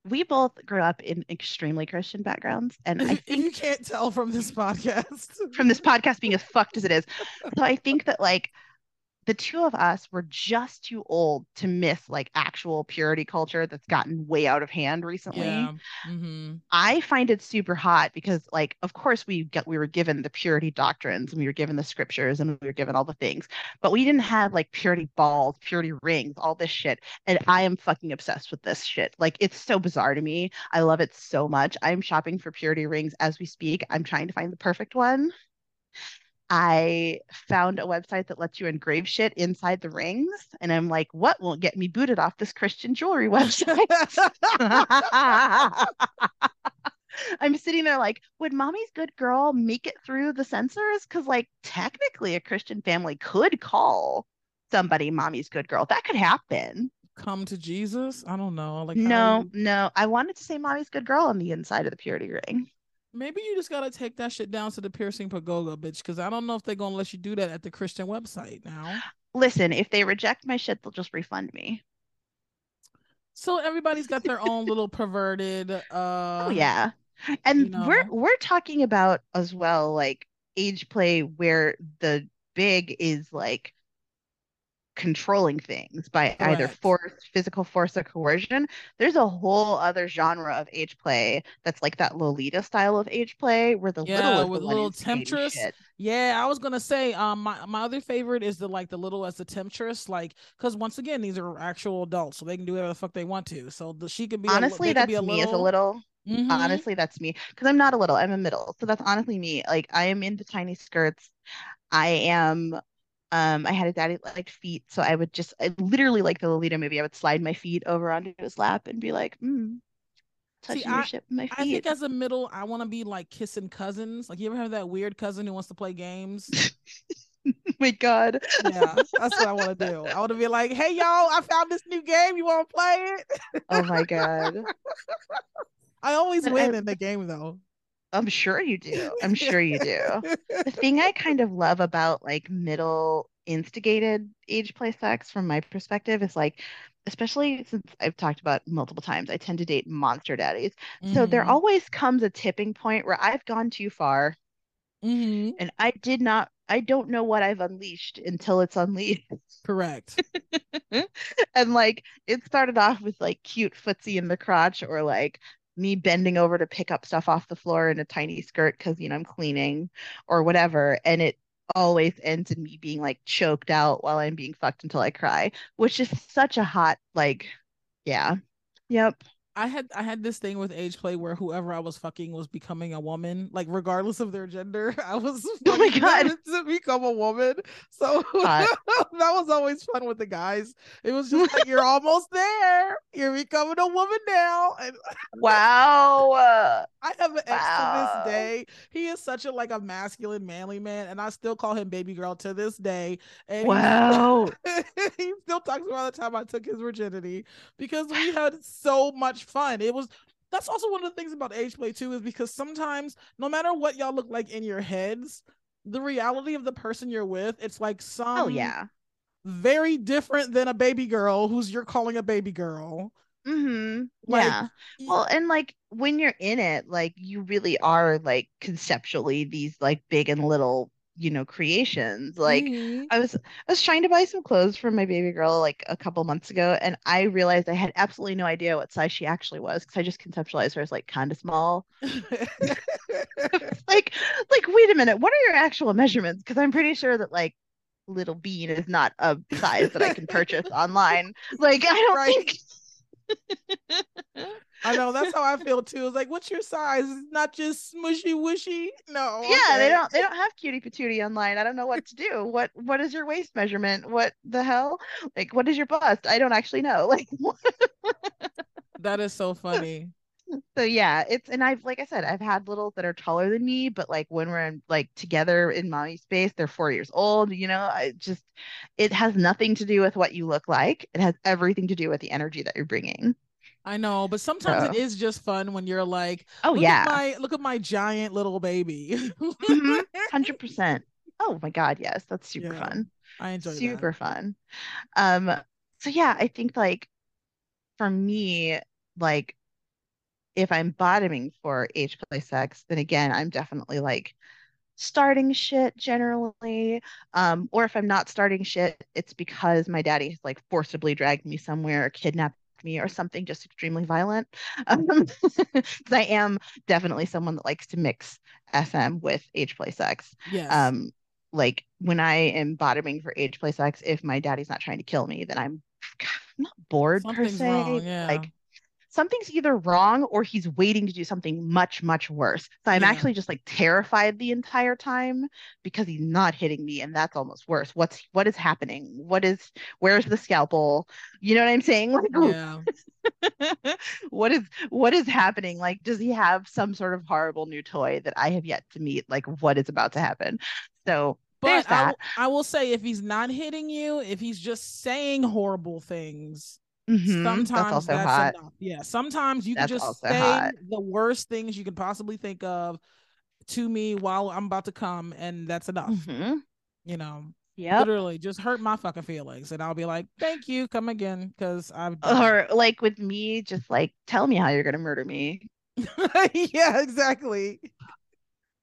we both grew up in extremely Christian backgrounds, and I if you can't tell from this podcast, from this podcast being as fucked as it is. So I think that like the two of us were just too old to miss like actual purity culture that's gotten way out of hand recently. yeah, mm-hmm. I find it super hot because like of course we got we were given the purity doctrines and we were given the scriptures and we were given all the things, but we didn't have like purity balls, purity rings, all this shit. And I am fucking obsessed with this shit. Like it's so bizarre to me. I love it so much. I'm shopping for purity rings as we speak. I'm trying to find the perfect one. I found a website that lets you engrave shit inside the rings. And I'm like, what won't get me booted off this Christian jewelry website? I'm sitting there like, would mommy's good girl make it through the censors? Because, like, technically, a Christian family could call somebody mommy's good girl. That could happen. come to Jesus. I don't know. Like, No, no. I wanted to say mommy's good girl on the inside of the purity ring. Maybe you just gotta take that shit down to the piercing pagoda, bitch. Because I don't know if they're gonna let you do that at the Christian website now. Listen, if they reject my shit, they'll just refund me. So everybody's got their own little perverted. Uh, Oh yeah. And you we're we're talking about as well like age play where the big is like controlling things by either force, physical force or coercion. There's a whole other genre of age play that's like that Lolita style of age play where the little Yeah, is with the little temptress. shit. Yeah, I was gonna say, um, my my other favorite is the like the little as the temptress, like, because once again, these are actual adults, so they can do whatever the fuck they want to. So the she could be a, Honestly, they could be that's a me as a little. little. Mm-hmm. Honestly, that's me because I'm not a little, I'm a middle. So that's honestly me. Like I am into tiny skirts. I am um I had a daddy like feet, so I would just I literally like the Lolita movie. I would slide my feet over onto his lap and be like, mm, See, touching your I shit with my feet. I think as a middle, I want to be like kissing cousins. Like, you ever have that weird cousin who wants to play games? Oh my God. Yeah, that's what I want to do. I want to be like, hey, y'all, I found this new game. You want to play it? Oh my God. I always win I, in the game, though. I'm sure you do. I'm sure you do. The thing I kind of love about like middle instigated age play sex from my perspective is like, especially since I've talked about multiple times, I tend to date monster daddies. So there Mm-hmm. always comes a tipping point where I've gone too far Mm-hmm. and I did not, I don't know what I've unleashed until it's unleashed. Correct. And like it started off with like cute footsie in the crotch or like me bending over to pick up stuff off the floor in a tiny skirt because you know I'm cleaning or whatever. And it always ends in me being like choked out while I'm being fucked until I cry, which is such a hot like yeah. Yep. I had I had this thing with age play where whoever I was fucking was becoming a woman, like regardless of their gender. I was Oh my God. to become a woman. So that was always fun with the guys. It was just like you're almost there. You're becoming a woman now. And Wow. I have an ex to this day. He is such a like a masculine, manly man, and I still call him baby girl to this day. And he wow. he still talks about the time I took his virginity because we had so much fun. It was that's also one of the things about age play too, is because sometimes no matter what y'all look like in your heads, the reality of the person you're with, it's like some Oh yeah. very different than a baby girl who's you're calling a baby girl. Mm-hmm. Like Yeah. Well, and like when you're in it, like you really are like conceptually these like big and little you know, creations. Like Mhm. I was I was trying to buy some clothes for my baby girl like a couple months ago, and I realized I had absolutely no idea what size she actually was because I just conceptualized her as like kind of small. Like, like, wait a minute, what are your actual measurements? Because I'm pretty sure that like little bean is not a size that I can purchase online. Like, I don't Right. think I know that's how I feel too. It's like, what's your size? It's not just smushy wushy. No. Yeah, they don't they don't have cutie patootie online. I don't know what to do. What what is your waist measurement? What the hell? Like what is your bust? I don't actually know. Like? That is so funny. So yeah, it's and I've like I said, I've had littles that are taller than me, but like when we're in like together in mommy space, they're four years old. You know, I just it has nothing to do with what you look like. It has everything to do with the energy that you're bringing. I know, but sometimes it So is just fun when you're like, oh look yeah, at my look at my giant little baby. hmm 100%. Oh my God, yes, that's super Yeah, fun. I enjoy that. Super fun. Um, so yeah, I think like for me, like if I'm bottoming for age play sex, then again, I'm definitely like starting shit generally. Um, or if I'm not starting shit, it's because my daddy has like forcibly dragged me somewhere or kidnapped me or something just extremely violent. Um, I am definitely someone that likes to mix SM with age play sex. Yes. Um, like when I am bottoming for age play sex, if my daddy's not trying to kill me, then I'm not bored per se. wrong. Yeah. Like something's either wrong or he's waiting to do something much, much worse. So I'm Yeah. actually just like terrified the entire time because he's not hitting me, and that's almost worse. What's what is happening? What is where's the scalpel? You know what I'm saying? Like Yeah. what is what is happening? Like, does he have some sort of horrible new toy that I have yet to meet? Like, what is about to happen? So But I, that. I will say if he's not hitting you, if he's just saying horrible things, Mhm, sometimes That's also that's hot. enough. Yeah. Sometimes you can just say hot. the worst things you can possibly think of to me while I'm about to come, and that's enough. Mhm. You know, Yeah. literally just hurt my fucking feelings, and I'll be like, "Thank you, come again," because I've done. Or like with me, just like tell me how you're gonna murder me. yeah, exactly.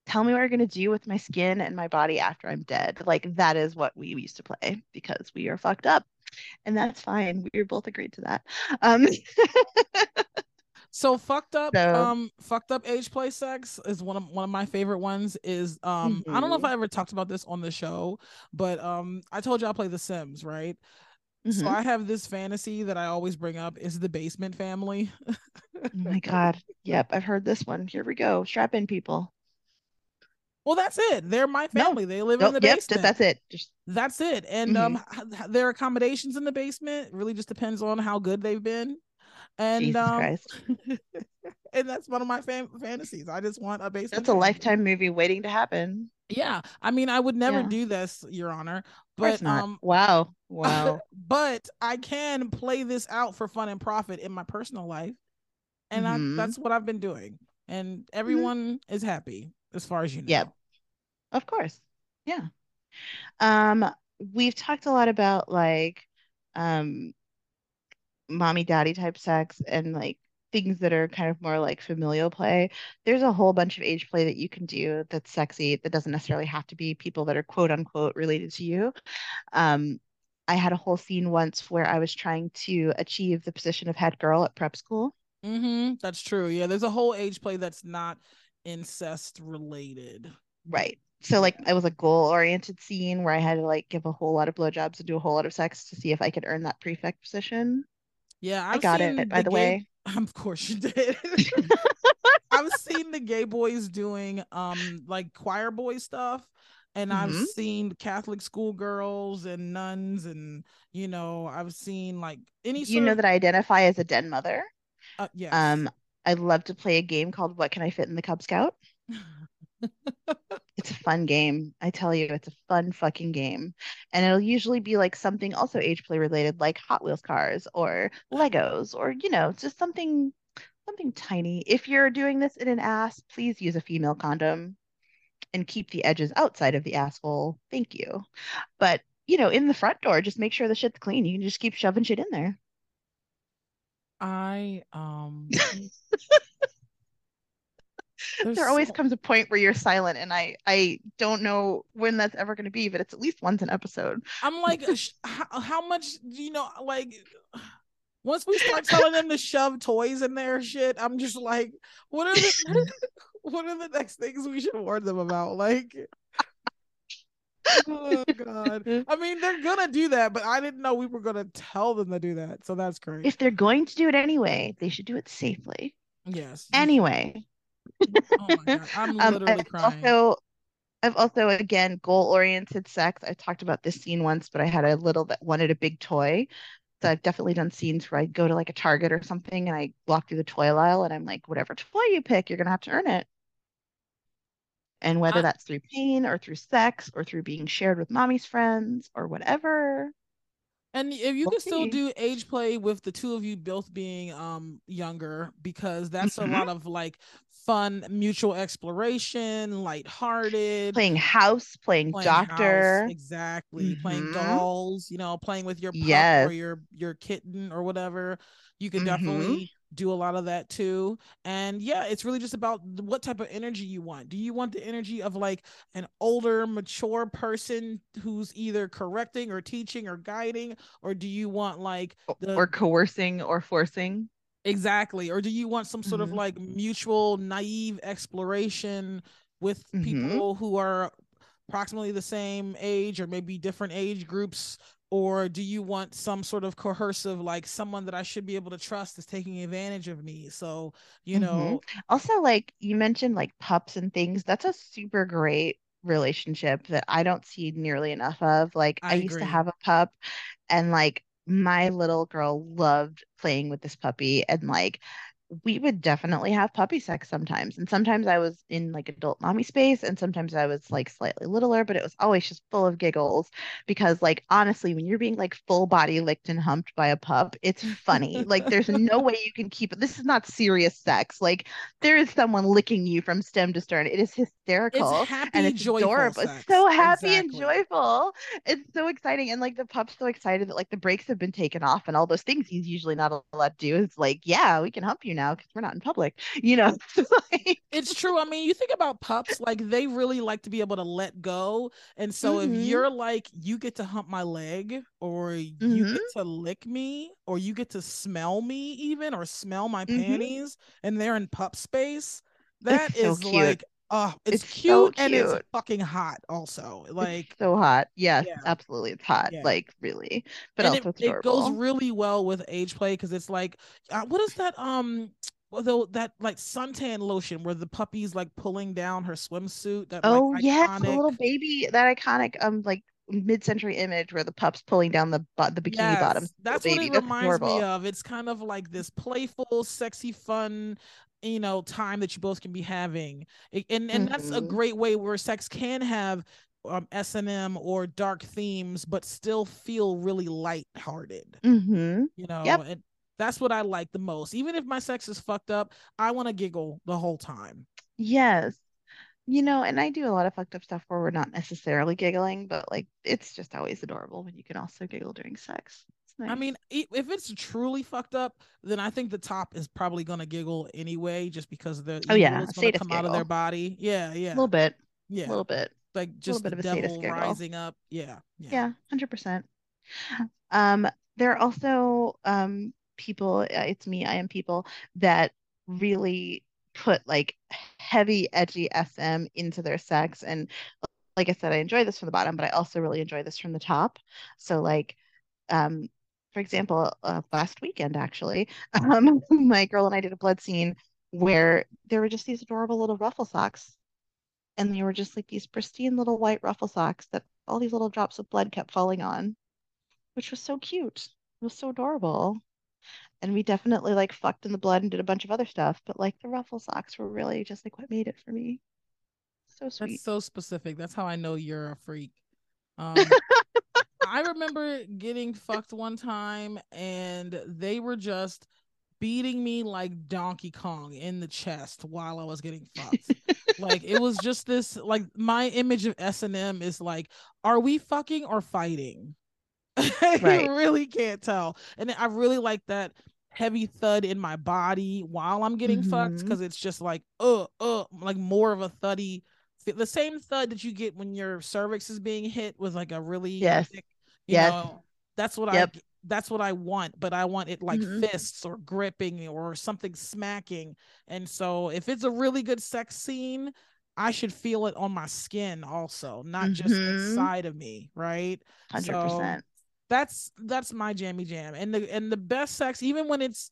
Tell me what you're gonna do with my skin and my body after I'm dead. Like that is what we used to play because we are fucked up. And that's fine. We both agreed to that. Um So fucked up, So- um, fucked up age play sex is one of one of my favorite ones. Is um, I don't know if Mhm. I ever talked about this on the show, but um, I told you I play The Sims, right? So mhm. I have this fantasy that I always bring up is the basement family. Oh my God. Yep, I've heard this one. Here we go. Strap in, people. Well, that's it. They're my No. family. They live in the yep, basement. that's it. Just That's it. And um, h- h- their accommodations in the basement really just depends on how good they've been. And um, and that's one of my fam- fantasies. I just want a basement. That's a lifetime movie waiting to happen. Yeah, I mean, I would never Yeah. do this, Your Honor, but um, Wow. Wow. but I can play this out for fun and profit in my personal life, and Mhm. I, that's what I've been doing, and everyone is happy as far as you know. Yep. Of course. Yeah. Um, we've talked a lot about like um mommy daddy type sex and like things that are kind of more like familial play. There's a whole bunch of age play that you can do that's sexy that doesn't necessarily have to be people that are quote unquote related to you. Um, I had a whole scene once where I was trying to achieve the position of head girl at prep school. Mm-hmm. That's true. Yeah, there's a whole age play that's not incest related. Right. So like it was a goal oriented scene where I had to like give a whole lot of blowjobs and do a whole lot of sex to see if I could earn that prefect position. Yeah, I I've got it, by the gay- way. Of course you did. I've seen the gay boys doing um like choir boy stuff. And I've Mhm. seen Catholic schoolgirls and nuns, and you know, I've seen like any You know of that I identify as a den mother. uh, yes. Um, I love to play a game called What Can I Fit in the Cub Scout? It's a fun game. I tell you, it's a fun fucking game. And it'll usually be like something also age play related, like Hot Wheels cars or Legos, or you know, just something something tiny. If you're doing this in an ass, please use a female condom and keep the edges outside of the asshole. Thank you. But you know, in the front door, just make sure the shit's clean. You can just keep shoving shit in there. I um there always so- comes a point where you're silent, and I I don't know when that's ever going to be, but it's at least once an episode. I'm like, how, how much do you know? Like, once we start telling them to shove toys in their shit, I'm just like, what are the what are the next things we should warn them about? Like, oh god. I mean, they're gonna do that, but I didn't know we were gonna tell them to do that. So that's great. If they're going to do it anyway, they should do it safely. yes. Anyway, Oh my god, I'm um, literally I've crying. also I've also again goal-oriented sex. I talked about this scene once, but I had a little that wanted a big toy. So I've definitely done scenes where I go to like a Target or something and I walk through the toy aisle and I'm like, whatever toy you pick, you're gonna have to earn it. And whether I- that's through pain or through sex or through being shared with mommy's friends or whatever. And if you We'll can still do age play with the two of you both being um younger, because that's Mhm. a lot of like fun mutual exploration, lighthearted, Playing house, playing, playing house, doctor. exactly, playing Mhm. dolls, you know, playing with your pup Yes. or your your kitten or whatever. You can Mhm. definitely do a lot of that too. And yeah, it's really just about what type of energy you want. Do you want the energy of like an older, mature person who's either correcting or teaching or guiding, or do you want like the or coercing or forcing. exactly, or do you want some sort of Mhm. like mutual naive exploration with Mhm. people who are approximately the same age or maybe different age groups or do you want some sort of coercive like someone that i should be able to trust is taking advantage of me so you Mhm. know Also, like you mentioned, like pups and things, that's a super great relationship that I don't see nearly enough of. Like, I I used to have a pup, and like my little girl loved playing with this puppy, and like we would definitely have puppy sex sometimes. And sometimes I was in like adult mommy space, and sometimes I was like slightly littler, but it was always just full of giggles because, like, honestly, when you're being like full body licked and humped by a pup, it's funny. Like, there's no way you can keep it. This is not serious sex. Like, there is someone licking you from stem to stern. It is hysterical it's happy and it's joyful adorable. sex. It's so happy and joyful. It's so exciting. And like the pup's so excited that like the brakes have been taken off and all those things he's usually not allowed to do. It's like, yeah, we can hump you now because we're not in public. You know, like, it's true. I mean, you think about pups, like they really like to be able to let go. And so if Mhm. you're like, you get to hump my leg, or you Mhm. get to lick me, or you get to smell me even, or smell my Mhm. panties, and they're in pup space, that is so like, uh, it's, It's cute, so and it's fucking hot also. Like It's so hot. Yes, Yeah. absolutely. It's hot. Yeah. Like really. But and also it, it goes really well with age play because it's like uh, what is that um though that like suntan lotion where the puppy's like pulling down her swimsuit that Oh like yes, the little baby, that iconic um like mid-century image where the pup's pulling down the bo- the bikini bottom yes that's little what it That's reminds me of it's kind of like this playful sexy fun you know time that you both can be having and and that's a Mhm. great way where sex can have um s&m or dark themes but still feel really lighthearted Mm-hmm. you know Yep. and that's what i like the most even if my sex is fucked up i want to giggle the whole time Yes. You know, and I do a lot of fucked up stuff where we're not necessarily giggling, but like it's just always adorable when you can also giggle during sex. It's i mean if it's truly fucked up then i think the top is probably going to giggle anyway just because the Oh, yeah, is going to come out of their body. Yeah yeah, a little bit, Yeah, a little bit. like just a bit the of a devil rising up. Yeah yeah. Yeah, 100%. Um, there are also um people, uh, it's me, I am people that really put like heavy, edgy SM into their sex. And like I said, I enjoy this from the bottom, but I also really enjoy this from the top. So like, um, for example, uh, last weekend actually, um, my girl and I did a blood scene where there were just these adorable little ruffle socks. And they were just like these pristine little white ruffle socks that all these little drops of blood kept falling on, which was so cute. It was so adorable. And we definitely like fucked in the blood and did a bunch of other stuff, but like the ruffle socks were really just like what made it for me. So that's sweet. so specific that's how i know you're a freak um I remember getting fucked one time and they were just beating me like Donkey Kong in the chest while I was getting fucked. like it was just this like my image of S&M is like are we fucking or fighting? I Right. really can't tell. And I really like that heavy thud in my body while I'm getting mm-hmm. fucked because it's just like uh uh like more of a thuddy the same thud that you get when your cervix is being hit with like a really yes. thick, yes. Know, that's what yep. I that's what I want, but I want it like mm-hmm. fists or gripping or something smacking. And so if it's a really good sex scene, I should feel it on my skin also, not mm-hmm. just inside of me, right? 100%. So that's that's my jammy jam. And the and the best sex even when it's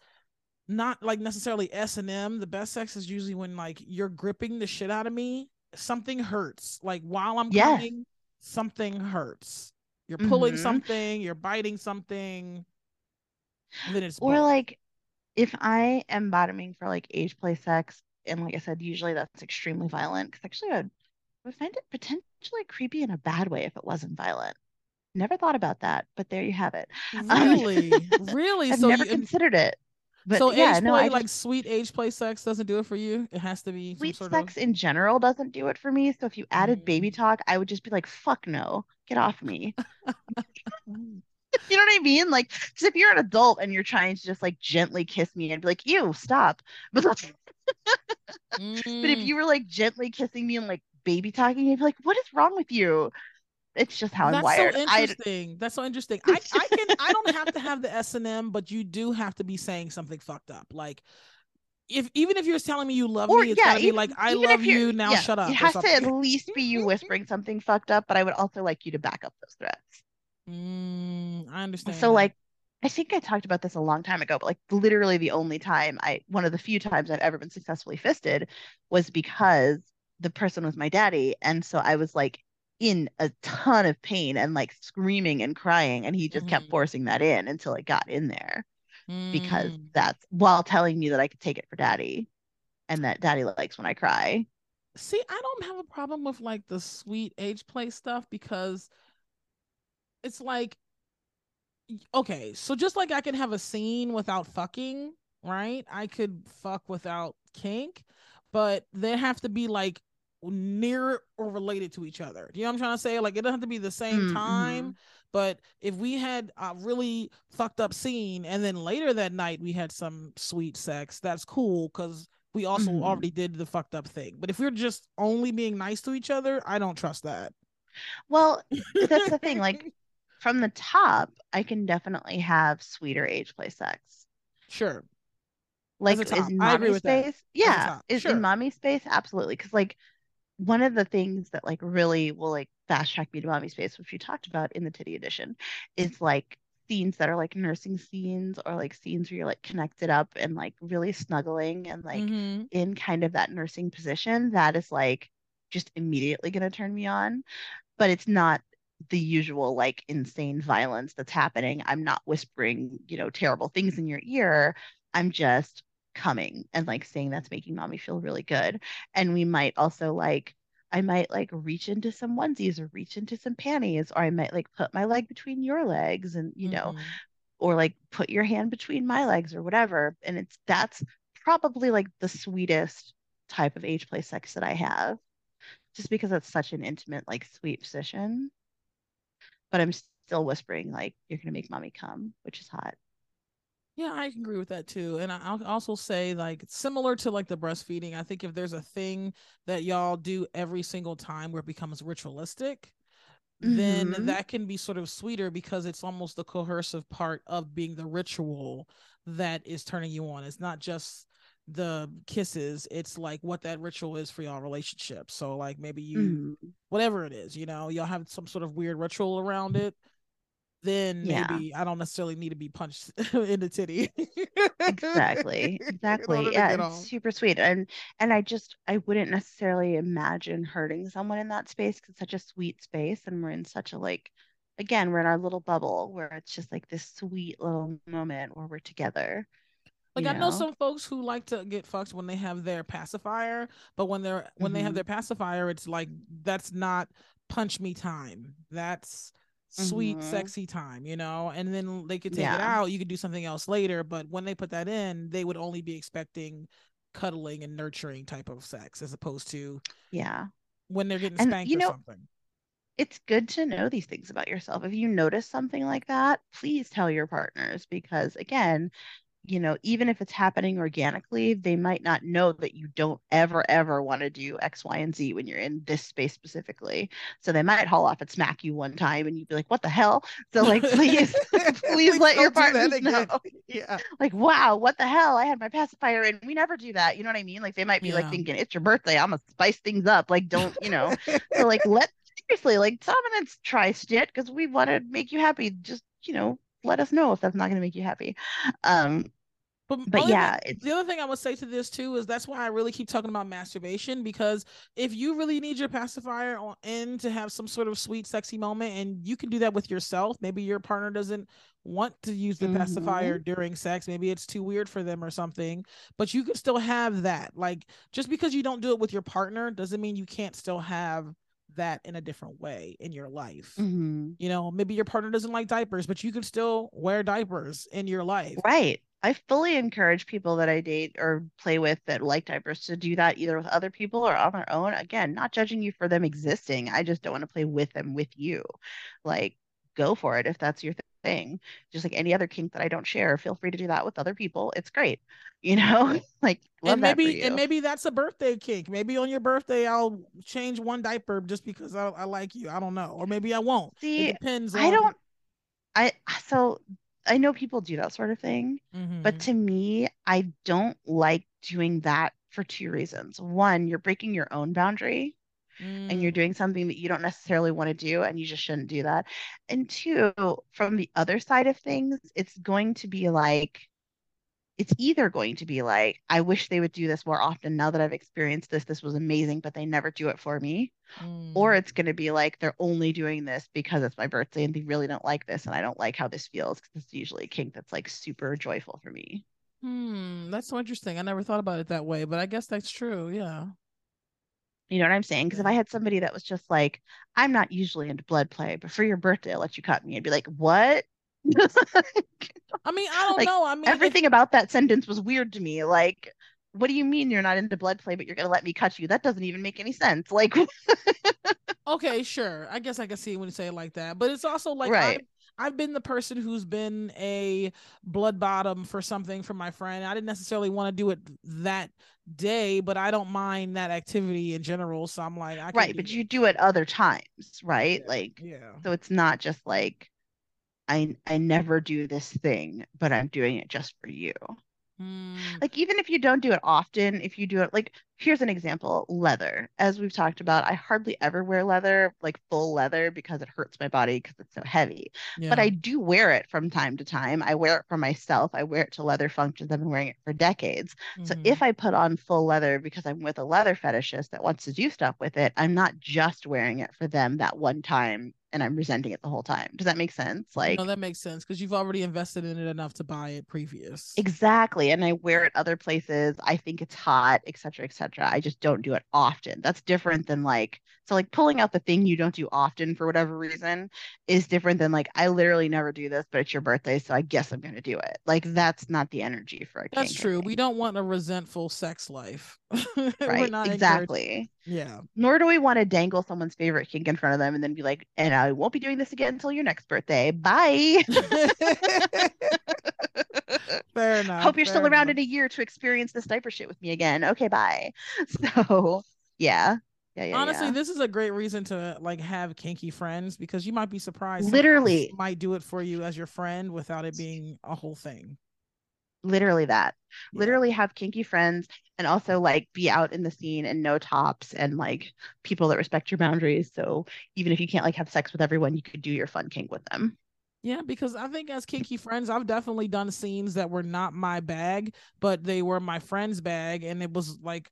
not like necessarily S&M, the best sex is usually when like you're gripping the shit out of me, something hurts. Like while I'm yes. coming, something hurts. You're pulling mm-hmm. something, you're biting something. then it's or both. like if I am bottoming for like age play sex, and like I said, usually that's extremely violent. Because actually, I would find it potentially creepy in a bad way if it wasn't violent. Never thought about that, but there you have it. Really, um, really. I've so never you, considered it. But so yeah, age no, play, like sweet age play sex doesn't do it for you. It has to be sweet sex of... in general doesn't do it for me. So if you added mm. baby talk, I would just be like, "Fuck no, get off me." you know what I mean? Like, because if you're an adult and you're trying to just like gently kiss me, I'd be like, "Ew, stop." But mm. but if mm. you were like gently kissing me and like baby talking, I'd be like, "What is wrong with you?" It's just how That's I'm wired. so interesting. I, That's so interesting. I, I can I don't have to have the S and M, but you do have to be saying something fucked up. Like if even if you're telling me you love or, me, it's yeah, gotta even, be like I love you now. Yeah, shut up. It has to at least be you whispering something fucked up, but I would also like you to back up those threats. Mm, I understand. So like I think I talked about this a long time ago, but like literally the only time I one of the few times I've ever been successfully fisted was because the person was my daddy. And so I was like in a ton of pain and like screaming and crying and he just mm-hmm. kept forcing that in until it got in there mm. because that's while telling me that I could take it for daddy and that daddy likes when I cry. See, I don't have a problem with like the sweet age play stuff because it's like okay, so just like I can have a scene without fucking, right? I could fuck without kink, but there have to be like near or related to each other. Do you know what I'm trying to say? Like it doesn't have to be the same mm-hmm. time, but if we had a really fucked up scene and then later that night we had some sweet sex, that's cool because we also mm-hmm. already did the fucked up thing. But if we're just only being nice to each other, I don't trust that. Well, that's the thing. Like from the top, I can definitely have sweeter age play sex. Sure. Like is mommy space? Yeah. Is sure. in mommy space? Absolutely. Because like one of the things that like really will like fast track me to mommy space, which you talked about in the titty edition, is like scenes that are like nursing scenes or like scenes where you're like connected up and like really snuggling and like mm-hmm. in kind of that nursing position. That is like just immediately going to turn me on. But it's not the usual like insane violence that's happening. I'm not whispering, you know, terrible things in your ear. I'm just coming and like saying that's making mommy feel really good. And we might also like I might like reach into some onesies or reach into some panties, or I might like put my leg between your legs and you know, mm-hmm. or like put your hand between my legs or whatever. And it's that's probably like the sweetest type of age play sex that I have, just because it's such an intimate, like sweet position. But I'm still whispering like you're gonna make mommy come, which is hot. Yeah, I agree with that too. And I'll also say, like, similar to like the breastfeeding, I think if there's a thing that y'all do every single time where it becomes ritualistic, mm-hmm. then that can be sort of sweeter because it's almost the coercive part of being the ritual that is turning you on. It's not just the kisses, it's like what that ritual is for y'all relationship. So, like, maybe you, mm-hmm. whatever it is, you know, y'all have some sort of weird ritual around it then yeah. maybe I don't necessarily need to be punched in the titty. exactly. Exactly. Yeah, it's super sweet. And and I just I wouldn't necessarily imagine hurting someone in that space because such a sweet space and we're in such a like again, we're in our little bubble where it's just like this sweet little moment where we're together. Like I know? know some folks who like to get fucked when they have their pacifier, but when they're when mm-hmm. they have mm-hmm. their pacifier, it's like that's not punch me time. That's sweet, mm-hmm. sexy time, you know, and then they could take yeah. it out. You could do something else later. But when they put that in, they would only be expecting cuddling and nurturing type of sex as opposed to yeah when they're getting spanked and, you know, or something. It's good to know these things about yourself. If you notice something like that, please tell your partners because again, you know, even if it's happening organically, they might not know that you don't ever, ever want to do X, Y, and Z when you're in this space specifically. So they might haul off and smack you one time and you'd be like, what the hell? So like, please, please, please let your partners know. Yeah. Like, wow, what the hell? I had my pacifier and we never do that. You know what I mean? Like they might be yeah. like thinking, it's your birthday. I'm gonna spice things up. Like, don't, you know, so like let seriously, like dominants try shit because we want to make you happy. Just, you know, let us know if that's not going to make you happy. Um, but, but yeah, thing, the other thing I would say to this too is that's why I really keep talking about masturbation because if you really need your pacifier on in to have some sort of sweet, sexy moment, and you can do that with yourself, maybe your partner doesn't want to use the mm-hmm. pacifier during sex, maybe it's too weird for them or something, but you can still have that. Like just because you don't do it with your partner doesn't mean you can't still have that in a different way in your life. Mm-hmm. You know, maybe your partner doesn't like diapers, but you can still wear diapers in your life. Right. I fully encourage people that I date or play with that like diapers to do that either with other people or on their own. Again, not judging you for them existing. I just don't want to play with them with you. Like, go for it if that's your thing. Just like any other kink that I don't share, feel free to do that with other people. It's great. You know, like and maybe and maybe that's a birthday kink. Maybe on your birthday I'll change one diaper just because I, I like you. I don't know, or maybe I won't. See, it depends. On... I don't. I so I know people do that sort of thing, mm-hmm. but to me, I don't like doing that for two reasons. One, you're breaking your own boundary mm. and you're mm. doing something that you don't necessarily want to do and you just shouldn't do that. And two, from the other side of things, it's going to be like it's either going to be like, I wish they would do this more often now that I've experienced this. This was amazing, but they never do it for me. Mm. Or it's going to be like, they're only doing this because it's my birthday and they really don't like this. And I don't like how this feels because it's usually a kink that's like super joyful for me. Hmm. That's so interesting. I never thought about it that way, but I guess that's true. Yeah. You know what I'm saying? Because if I mm-hmm. had somebody that was just like, I'm not usually into blood play, but for your birthday, I'll let you cut me, I'd be like, what? I mean, I don't like, know. I mean, everything if... about that sentence was weird to me. Like, what do you mean you're not into blood play, but you're gonna let me cut you? That doesn't even make any sense. Like, okay, sure. I guess I can see when you say it like that, but it's also like, right. I've, I've been the person who's been a blood bottom for something for my friend. I didn't necessarily want to do it that day, but I don't mind that activity in general. So I'm like, right, but it. you do it other times, right? Yeah. Like, yeah. So it's not just like I I never do this thing, but I'm doing it just for you. Mm. Like even if you don't do it often, if you do it like here's an example, leather. As we've talked about, I hardly ever wear leather, like full leather because it hurts my body because it's so heavy. Yeah. But I do wear it from time to time. I wear it for myself. I wear it to leather functions. I've been wearing it for decades. Mm-hmm. So if I put on full leather because I'm with a leather fetishist that wants to do stuff with it, I'm not just wearing it for them that one time and I'm resenting it the whole time. Does that make sense? Like, no, that makes sense because you've already invested in it enough to buy it previous. Exactly, and I wear it other places. I think it's hot, etc., etc. I just don't do it often. That's different than like so like pulling out the thing you don't do often for whatever reason is different than like I literally never do this, but it's your birthday, so I guess I'm going to do it. Like that's not the energy for a. That's true. We don't want a resentful sex life. right. exactly. Yeah. Nor do we want to dangle someone's favorite kink in front of them and then be like, and I won't be doing this again until your next birthday. Bye. fair enough. Hope you're still enough. around in a year to experience this diaper shit with me again. Okay, bye. So yeah. Yeah, yeah, Honestly, yeah. this is a great reason to like have kinky friends because you might be surprised. Literally, might do it for you as your friend without it being a whole thing literally that yeah. literally have kinky friends and also like be out in the scene and know tops and like people that respect your boundaries so even if you can't like have sex with everyone you could do your fun kink with them yeah, because I think as kinky friends, I've definitely done scenes that were not my bag, but they were my friend's bag. And it was like,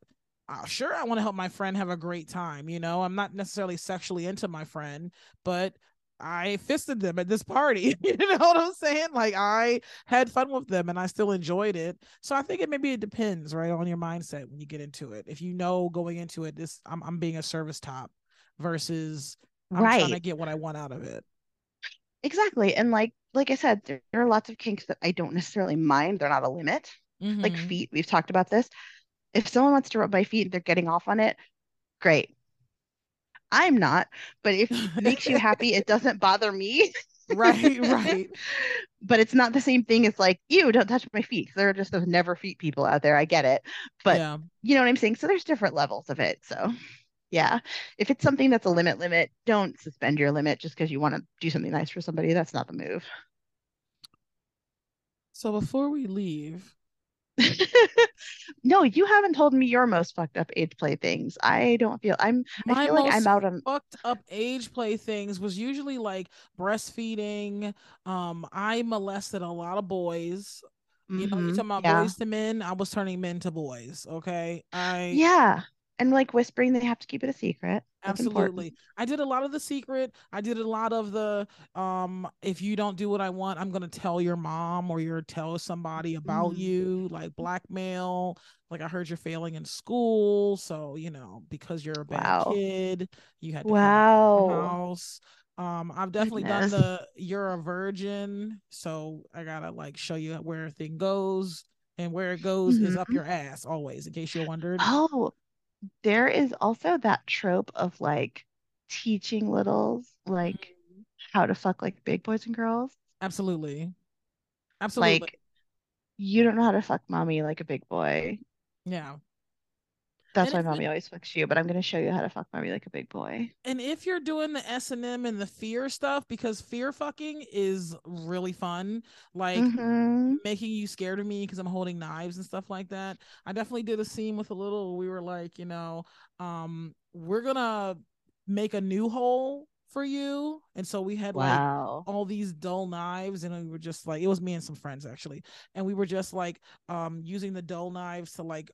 uh, sure, I want to help my friend have a great time. You know, I'm not necessarily sexually into my friend, but I fisted them at this party. you know what I'm saying? Like I had fun with them and I still enjoyed it. So I think it maybe it depends, right, on your mindset when you get into it. If you know going into it, this I'm I'm being a service top versus I'm right. trying to get what I want out of it. Exactly. And like like I said, there, there are lots of kinks that I don't necessarily mind. They're not a limit. Mm-hmm. Like feet, we've talked about this. If someone wants to rub my feet and they're getting off on it, great I'm not, but if it makes you happy, it doesn't bother me. right, right. but it's not the same thing as like, you don't touch my feet. There are just those never feet people out there. I get it. But yeah. you know what I'm saying? So there's different levels of it. So yeah. If it's something that's a limit limit, don't suspend your limit just because you want to do something nice for somebody. That's not the move. So before we leave, no, you haven't told me your most fucked up age play things. I don't feel I'm My I feel like I'm out on fucked up age play things was usually like breastfeeding. Um, I molested a lot of boys. You know, you Mhm, talking about yeah. boys to men. I was turning men to boys. Okay. I Yeah. And like whispering, they have to keep it a secret. Absolutely. I did a lot of the secret. I did a lot of the um if you don't do what i want i'm going to tell your mom or you're tell somebody about Mm. you like blackmail like i heard you're failing in school so you know because you're a bad Wow. kid you had to come to our Wow. house. Um i've definitely done the you're a virgin so i gotta like show you where a thing goes and where it goes is up your ass always in case you're wondering Oh, there is also that trope of like teaching littles like Mhm. how to fuck like big boys and girls. absolutely absolutely Like you don't know how to fuck mommy like a big boy. yeah That's and why mommy always fucks you, but I'm gonna show you how to fuck mommy like a big boy. and if you're doing the S&M and the fear stuff because fear fucking is really fun like Mm-hmm. making you scared of me because I'm holding knives and stuff like that. I definitely did a scene with a little we were like, you know, um we're going to make a new hole for you. And so we had like all these dull knives and we were just like it was me and some friends actually. And we were just like um using the dull knives to like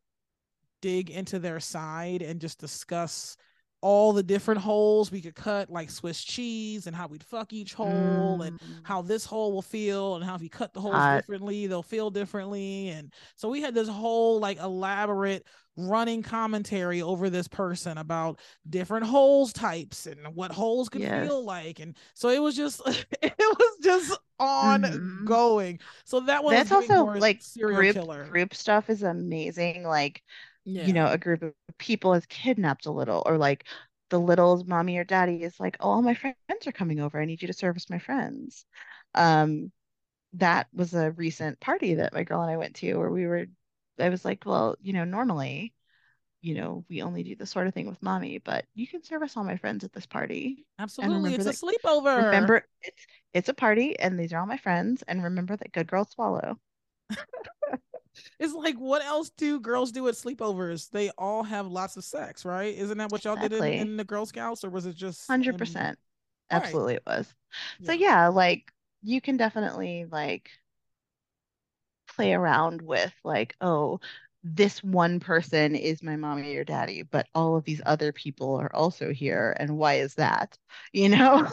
dig into their side and just discuss all the different holes we could cut, like Swiss cheese, and how we'd fuck each hole, and Mm, how this hole will feel, and how if you cut the holes hot. differently, they'll feel differently. And so we had this whole like elaborate running commentary over this person about different holes types and what holes could Yes. feel like. And so it was just it was just Mhm. ongoing. So that one That's also like serial group killer. group stuff is amazing. Like, Yeah. you know, a group of people is kidnapped a little, or like the little's mommy or daddy is like, oh, all my friends are coming over. I need you to service my friends. Um, that was a recent party that my girl and I went to where we were, I was like, well, you know, normally, you know, we only do this sort of thing with mommy, but you can service all my friends at this party. Absolutely. It's a sleepover. remember, it's it's a party and these are all my friends. And remember that good girls swallow. It's like what else do girls do at sleepovers? They all have lots of sex, right? Isn't that what y'all did in, in the Girl Scouts, or was it just hundred percent? All right. Absolutely it was. So Yeah. like you can definitely like play around with like, oh, this one person is my mommy or daddy, but all of these other people are also here, and why is that? You know?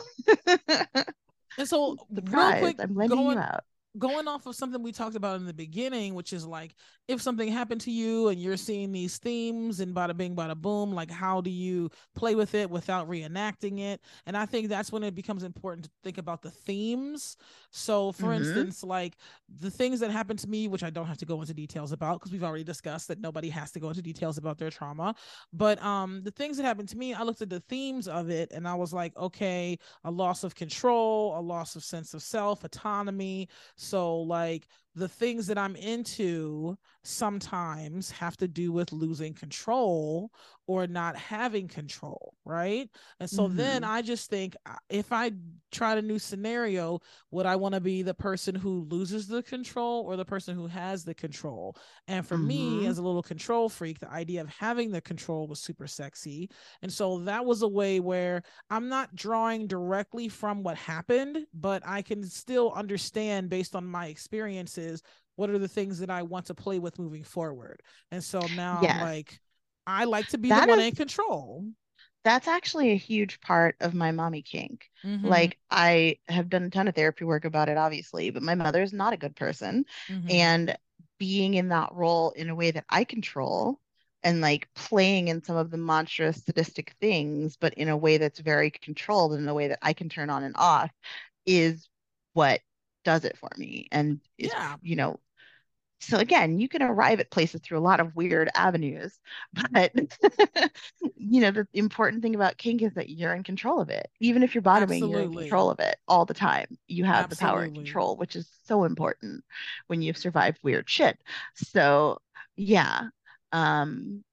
And so real Surprise, quick, I'm lending going you out. Going off of something we talked about in the beginning, which is like if something happened to you and you're seeing these themes and bada bing, bada boom, like how do you play with it without reenacting it? And I think that's when it becomes important to think about the themes. So, for Mhm. instance, like the things that happened to me, which I don't have to go into details about because we've already discussed that nobody has to go into details about their trauma. But um, the things that happened to me, I looked at the themes of it and I was like, okay, a loss of control, a loss of sense of self, autonomy. So, like, the things that I'm into sometimes have to do with losing control or not having control, right? And so then Mhm. I just think uh, if I tried a new scenario, would I want to be the person who loses the control or the person who has the control? And for me, Mhm. as a little control freak, the idea of having the control was super sexy. And so that was a way where I'm not drawing directly from what happened, but I can still understand based on my experiences what are the things that I want to play with moving forward. And so now I'm like, I like to be That the one is- in control. That's actually a huge part of my mommy kink. Mhm, Like I have done a ton of therapy work about it, obviously, but my mother's not a good person. mhm. And being in that role in a way that I control and like playing in some of the monstrous sadistic things, but in a way that's very controlled in a way that I can turn on and off is what does it for me. And Yeah. you know, so again, you can arrive at places through a lot of weird avenues, but you know, the important thing about kink is that you're in control of it. Even if you're bottoming, you're in control of it all the time. You have the power and control, which is so important when you've survived weird shit. So yeah, um,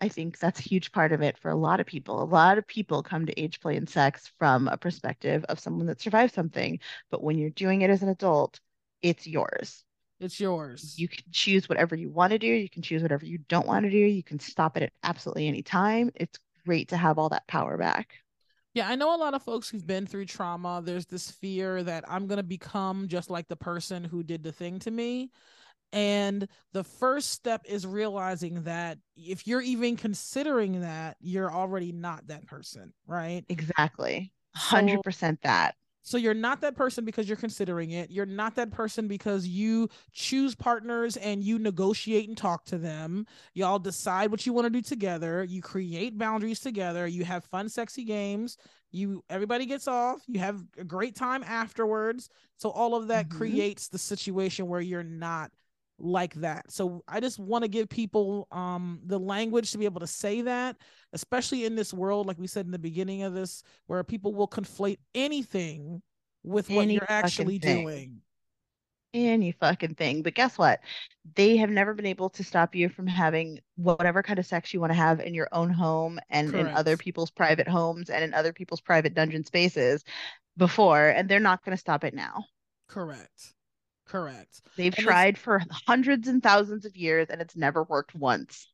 I think that's a huge part of it for a lot of people. A lot of people come to age play and sex from a perspective of someone that survived something, but when you're doing it as an adult, it's yours. It's yours. You can choose whatever you want to do. You can choose whatever you don't want to do. You can stop it at absolutely any time. It's great to have all that power back. Yeah, I know a lot of folks who've been through trauma. There's this fear that I'm going to become just like the person who did the thing to me. And the first step is realizing that if you're even considering that, you're already not that person, right? Exactly. 100% that. so you're not that person because you're considering it. You're not that person because you choose partners and you negotiate and talk to them. Y'all decide what you want to do together. You create boundaries together. You have fun, sexy games. You everybody gets off. You have a great time afterwards. So all of that Mhm. creates the situation where you're not like that. So I just want to give people um the language to be able to say that, especially in this world, like we said in the beginning of this, where people will conflate anything with what Any you're actually thing. doing. Any fucking thing. But guess what? They have never been able to stop you from having whatever kind of sex you want to have in your own home and in other people's private homes and in other people's private dungeon spaces before, and they're not going to stop it now. Correct. Correct. They've And tried for hundreds and thousands of years and it's never worked once.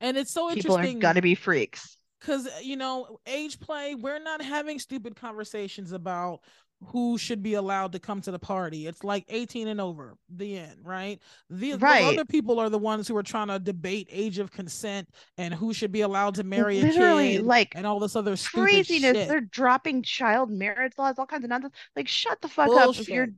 And it's so interesting. People are gonna be freaks. because uh, you know, age play, we're not having stupid conversations about who should be allowed to come to the party. It's like 18 and over, the end, right? The those Right. other people are the ones who are trying to debate age of consent and who should be allowed to marry a Literally, kid like and all this other craziness. shit. They're dropping child marriage laws, all kinds of nonsense. Like, shut the fuck up. If you're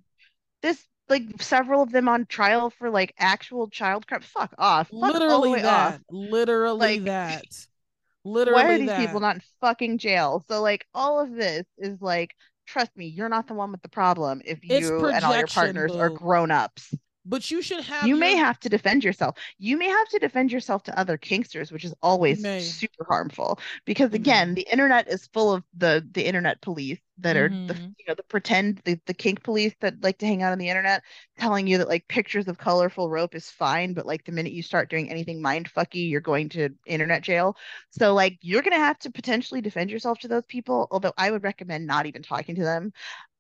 this, like several of them on trial for like actual child crap, fuck off. Fuck all Literally that. off. Literally Like, that. Why Literally are these that. people not in fucking jail? So like all of this is like, trust me, you're not the one with the problem if It's you and all your partners are grown ups. But you should have You may have to defend yourself. You may have to defend yourself to other kinksters, which is always super harmful. Because You again, may. the internet is full of the the internet police that are the Mhm. you know the pretend the, the kink police that like to hang out on the internet, telling you that like pictures of colorful rope is fine, but like the minute you start doing anything mind fucky, you're going to internet jail. So like you're gonna have to potentially defend yourself to those people. Although I would recommend not even talking to them.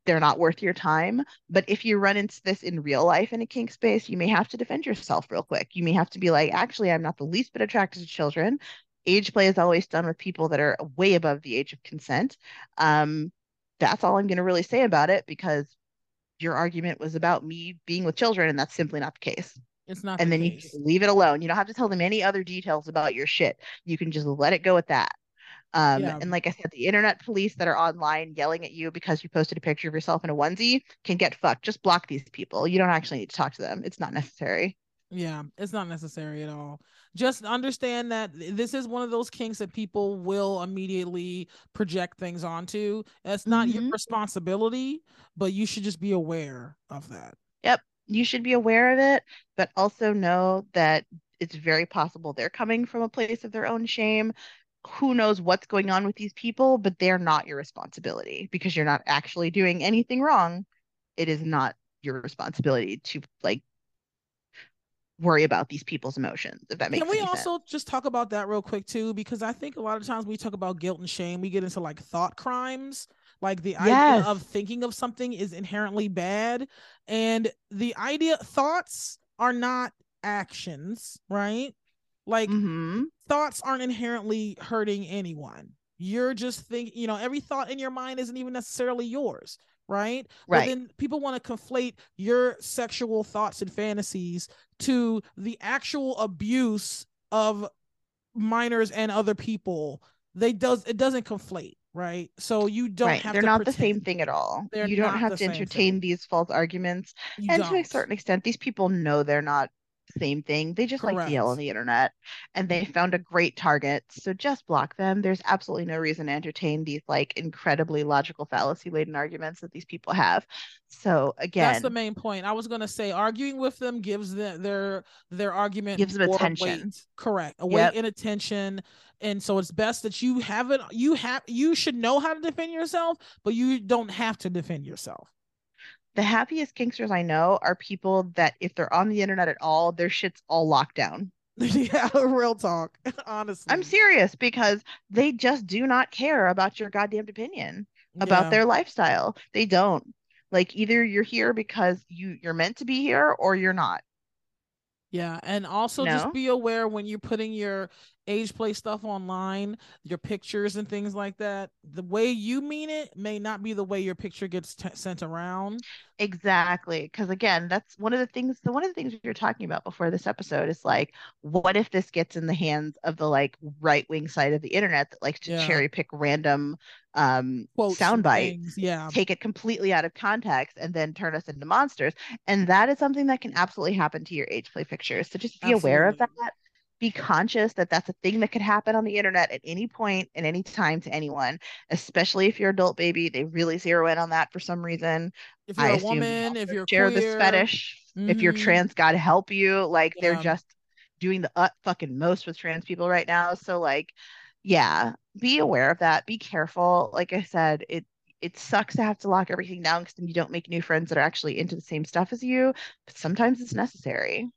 They're not worth your time. But if you run into this in real life in a kink space, you may have to defend yourself real quick. You may have to be like, actually, I'm not the least bit attracted to children. Age play is always done with people that are way above the age of consent. Um, that's all I'm going to really say about it because your argument was about me being with children, and that's simply not the case. It's not And the then you case. just leave it alone. You don't have to tell them any other details about your shit. You can just let it go at that. Um, Yeah. and like I said, the internet police that are online yelling at you because you posted a picture of yourself in a onesie can get fucked. Just block these people. You don't actually need to talk to them. It's not necessary. Yeah, it's not necessary at all. Just understand that this is one of those kinks that people will immediately project things onto. It's not your Mhm. responsibility, but you should just be aware of that. Yep. You should be aware of it, but also know that it's very possible they're coming from a place of their own shame. Who knows what's going on with these people, but they're not your responsibility because you're not actually doing anything wrong. It is not your responsibility to like worry about these people's emotions, if that makes sense, Can we any sense. also just talk about that real quick too? Because I think a lot of times we talk about guilt and shame, we get into like thought crimes. Like the idea of thinking of something is inherently bad. And the idea thoughts are not actions, right? Like hmm thoughts aren't inherently hurting anyone. You're just think, you know, every thought in your mind isn't even necessarily yours, right? But Right. then people want to conflate your sexual thoughts and fantasies to the actual abuse of minors and other people. They does it doesn't conflate, right? So you don't right. have They're not the same thing at all. They're you don't have to entertain thing. these false arguments. You and to a certain extent, these people know they're not same thing. They just like Correct. to yell on the internet and they mm-hmm. found a great target. So just block them. There's absolutely no reason to entertain these like incredibly logical fallacy laden arguments that these people have. So again, That's the main point. I was gonna say arguing with them gives them their their argument Gives them attention. weight. Correct. A weight Yep. and attention. And so it's best that you haven't you have you should know how to defend yourself, but you don't have to defend yourself. The happiest kinksters I know are people that if they're on the internet at all, their shit's all locked down. yeah, real talk. Honestly. I'm serious because they just do not care about your goddamn opinion about Yeah. their lifestyle. They don't. Like either you're here because you you're meant to be here or you're not. Yeah, and also No? just be aware when you're putting your age play stuff online, your pictures and things like that. The way you mean it may not be the way your picture gets t- sent around. Exactly. Because again, that's one of the things, the one of the things we were talking about before this episode is like, what if this gets in the hands of the like right wing side of the internet that likes to Yeah. cherry pick random um Quotes sound bites, Yeah. take it completely out of context, and then turn us into monsters. And that is something that can absolutely happen to your age play pictures. So just be aware of that. Be conscious that that's a thing that could happen on the internet at any point, at any time to anyone, especially if you're adult baby. They really zero in on that for some reason. If you're I a woman, if you're share queer, this fetish. If you're mhm, trans, God help you. Like they're just doing the uh, fucking most with trans people right now. So like, yeah, be aware of that. Be careful. Like I said, it it sucks to have to lock everything down because then you don't make new friends that are actually into the same stuff as you. But sometimes it's necessary.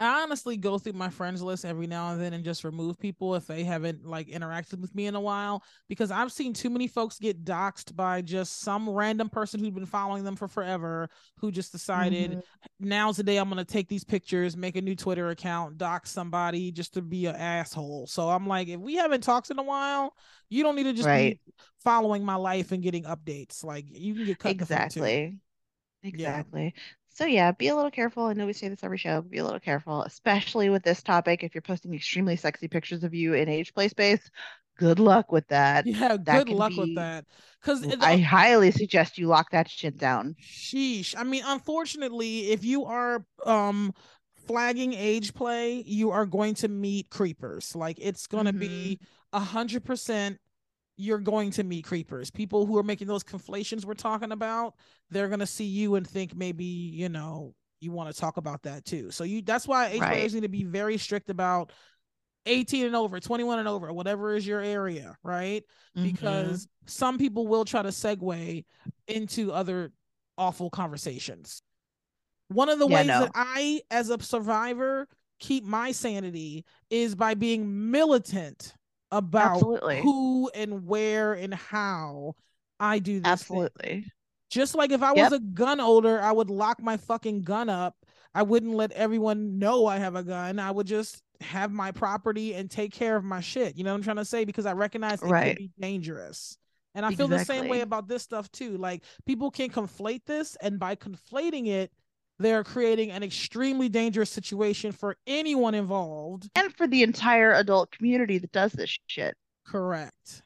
I honestly go through my friends list every now and then and just remove people if they haven't like interacted with me in a while because I've seen too many folks get doxxed by just some random person who'd been following them for forever who just decided Mhm. now's the day I'm gonna take these pictures, make a new Twitter account, dox somebody just to be an asshole. So I'm like, if we haven't talked in a while, you don't need to just Right. be following my life and getting updates. Like you can get cut the fuck too. Exactly. Exactly. So yeah, be a little careful. I know we say this every show, be a little careful, especially with this topic. If you're posting extremely sexy pictures of you in age play space, good luck with that. Yeah, That good luck with that. Because I highly suggest you lock that shit down. Sheesh. I mean, unfortunately, if you are um flagging age play, you are going to meet creepers. Like it's gonna be a hundred percent you're going to meet creepers. People who are making those conflations we're talking about, they're gonna see you and think maybe, you know, you want to talk about that too. So you that's why age Right. players need to be very strict about 18 and over, 21 and over, whatever is your area, right? Mhm. because some people will try to segue into other awful conversations. One of the Yeah, ways no. that I, as a survivor, keep my sanity is by being militant about Absolutely. who and where and how I do this. thing. Absolutely. Just like if I Yep. was a gun owner, I would lock my fucking gun up. I wouldn't let everyone know I have a gun. I would just have my property and take care of my shit. You know what I'm trying to say? Because I recognize it Right. could be dangerous. And I feel the same way about this stuff too. Like people can conflate this, and by conflating it, they're creating an extremely dangerous situation for anyone involved. And for the entire adult community that does this shit. Correct.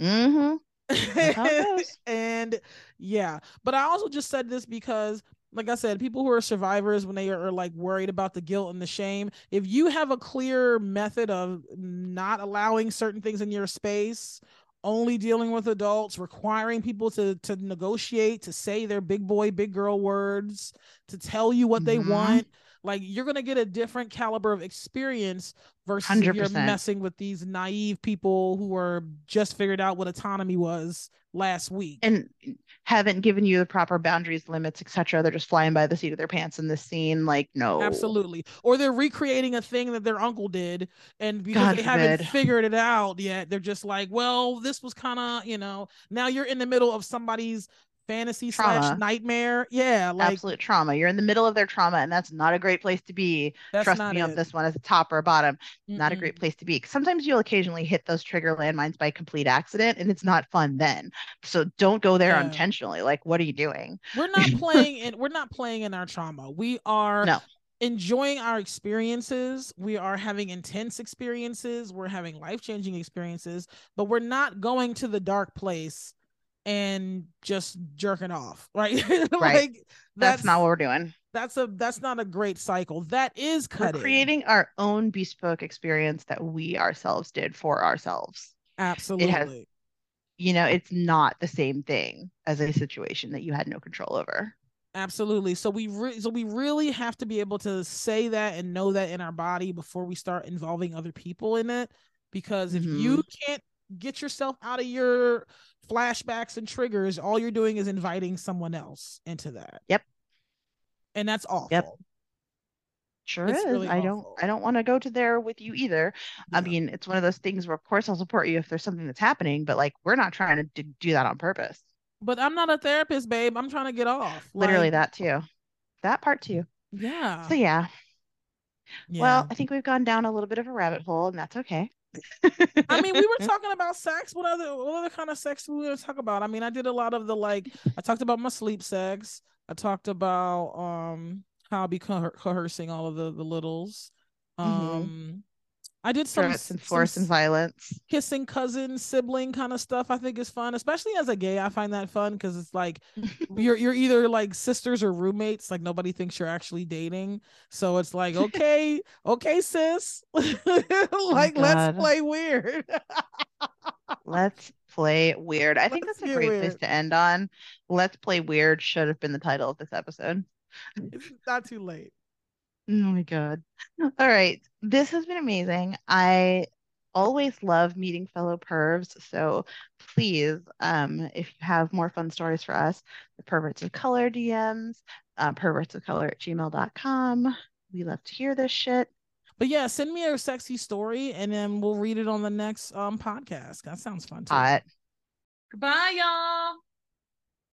Mm-hmm. That's how it goes. and yeah, but I also just said this because, like I said, people who are survivors, when they are, like worried about the guilt and the shame, if you have a clear method of not allowing certain things in your space, only dealing with adults, requiring people to to negotiate, to say their big boy, big girl words, to tell you what they Mhm. want. Like you're gonna get a different caliber of experience versus if you're messing with these naive people who are just figured out what autonomy was last week. And haven't given you the proper boundaries, limits, etc. They're just flying by the seat of their pants in this scene. Like, no. Absolutely. Or they're recreating a thing that their uncle did. And because God they haven't figured it out yet, they're just like, well, this was kind of, you know, now you're in the middle of somebody's fantasy slash nightmare. Yeah. Like Absolute trauma. You're in the middle of their trauma, and that's not a great place to be. Trust me it. on this one as a top or a bottom. Not a great place to be. Sometimes you'll occasionally hit those trigger landmines by complete accident, and it's not fun then. So don't go there Yeah. unintentionally. Like, what are you doing? We're not playing in we're not playing in our trauma. We are No. enjoying our experiences. We are having intense experiences. We're having life-changing experiences, but we're not going to the dark place and just jerking off, right? Right. like That's, not what we're doing. that's a that's not a great cycle. That is We're cutting. creating our own bespoke experience that we ourselves did for ourselves. absolutely. You know, it's not the same thing as a situation that you had no control over. Absolutely. So we re- so we really have to be able to say that and know that in our body before we start involving other people in it. Because if you mm-hmm. can't get yourself out of your flashbacks and triggers, all you're doing is inviting someone else into that. Yep. And that's awful. Yep. Sure It's is. really I don't. I don't want to go to there with you either. I mean, it's one of those things where of course I'll support you if there's something that's happening, but like we're not trying to do, do that on purpose. But I'm not a therapist, babe. I'm trying to get off. Literally Like, that too. That part too. Yeah. So yeah. yeah. Well, I think we've gone down a little bit of a rabbit hole and that's okay. I mean, we were talking about sex. What other what other kind of sex do we to talk about? I mean, I did a lot of the like. I talked about my sleep sex. I talked about um how I'll be coer- coercing all of the the littles. Mhm. Um, I did some, Threats and force and violence. kissing cousin sibling kind of stuff. I think is fun, especially as a gay. I find that fun because it's like you're you're either like sisters or roommates. Like nobody thinks you're actually dating. So it's like okay, okay, sis. Oh like let's play weird. Let's play weird. I think Let's that's a great place to end on. Let's play weird should have been the title of this episode. it's not too late. Oh my God. All right. This has been amazing. I always love meeting fellow pervs. So please, um, if you have more fun stories for us, the perverts of color DMs, uh, perverts of color at gmail.com. We love to hear this shit. But yeah, send me a sexy story and then we'll read it on the next um podcast. That sounds fun too. Hot. Goodbye, y'all.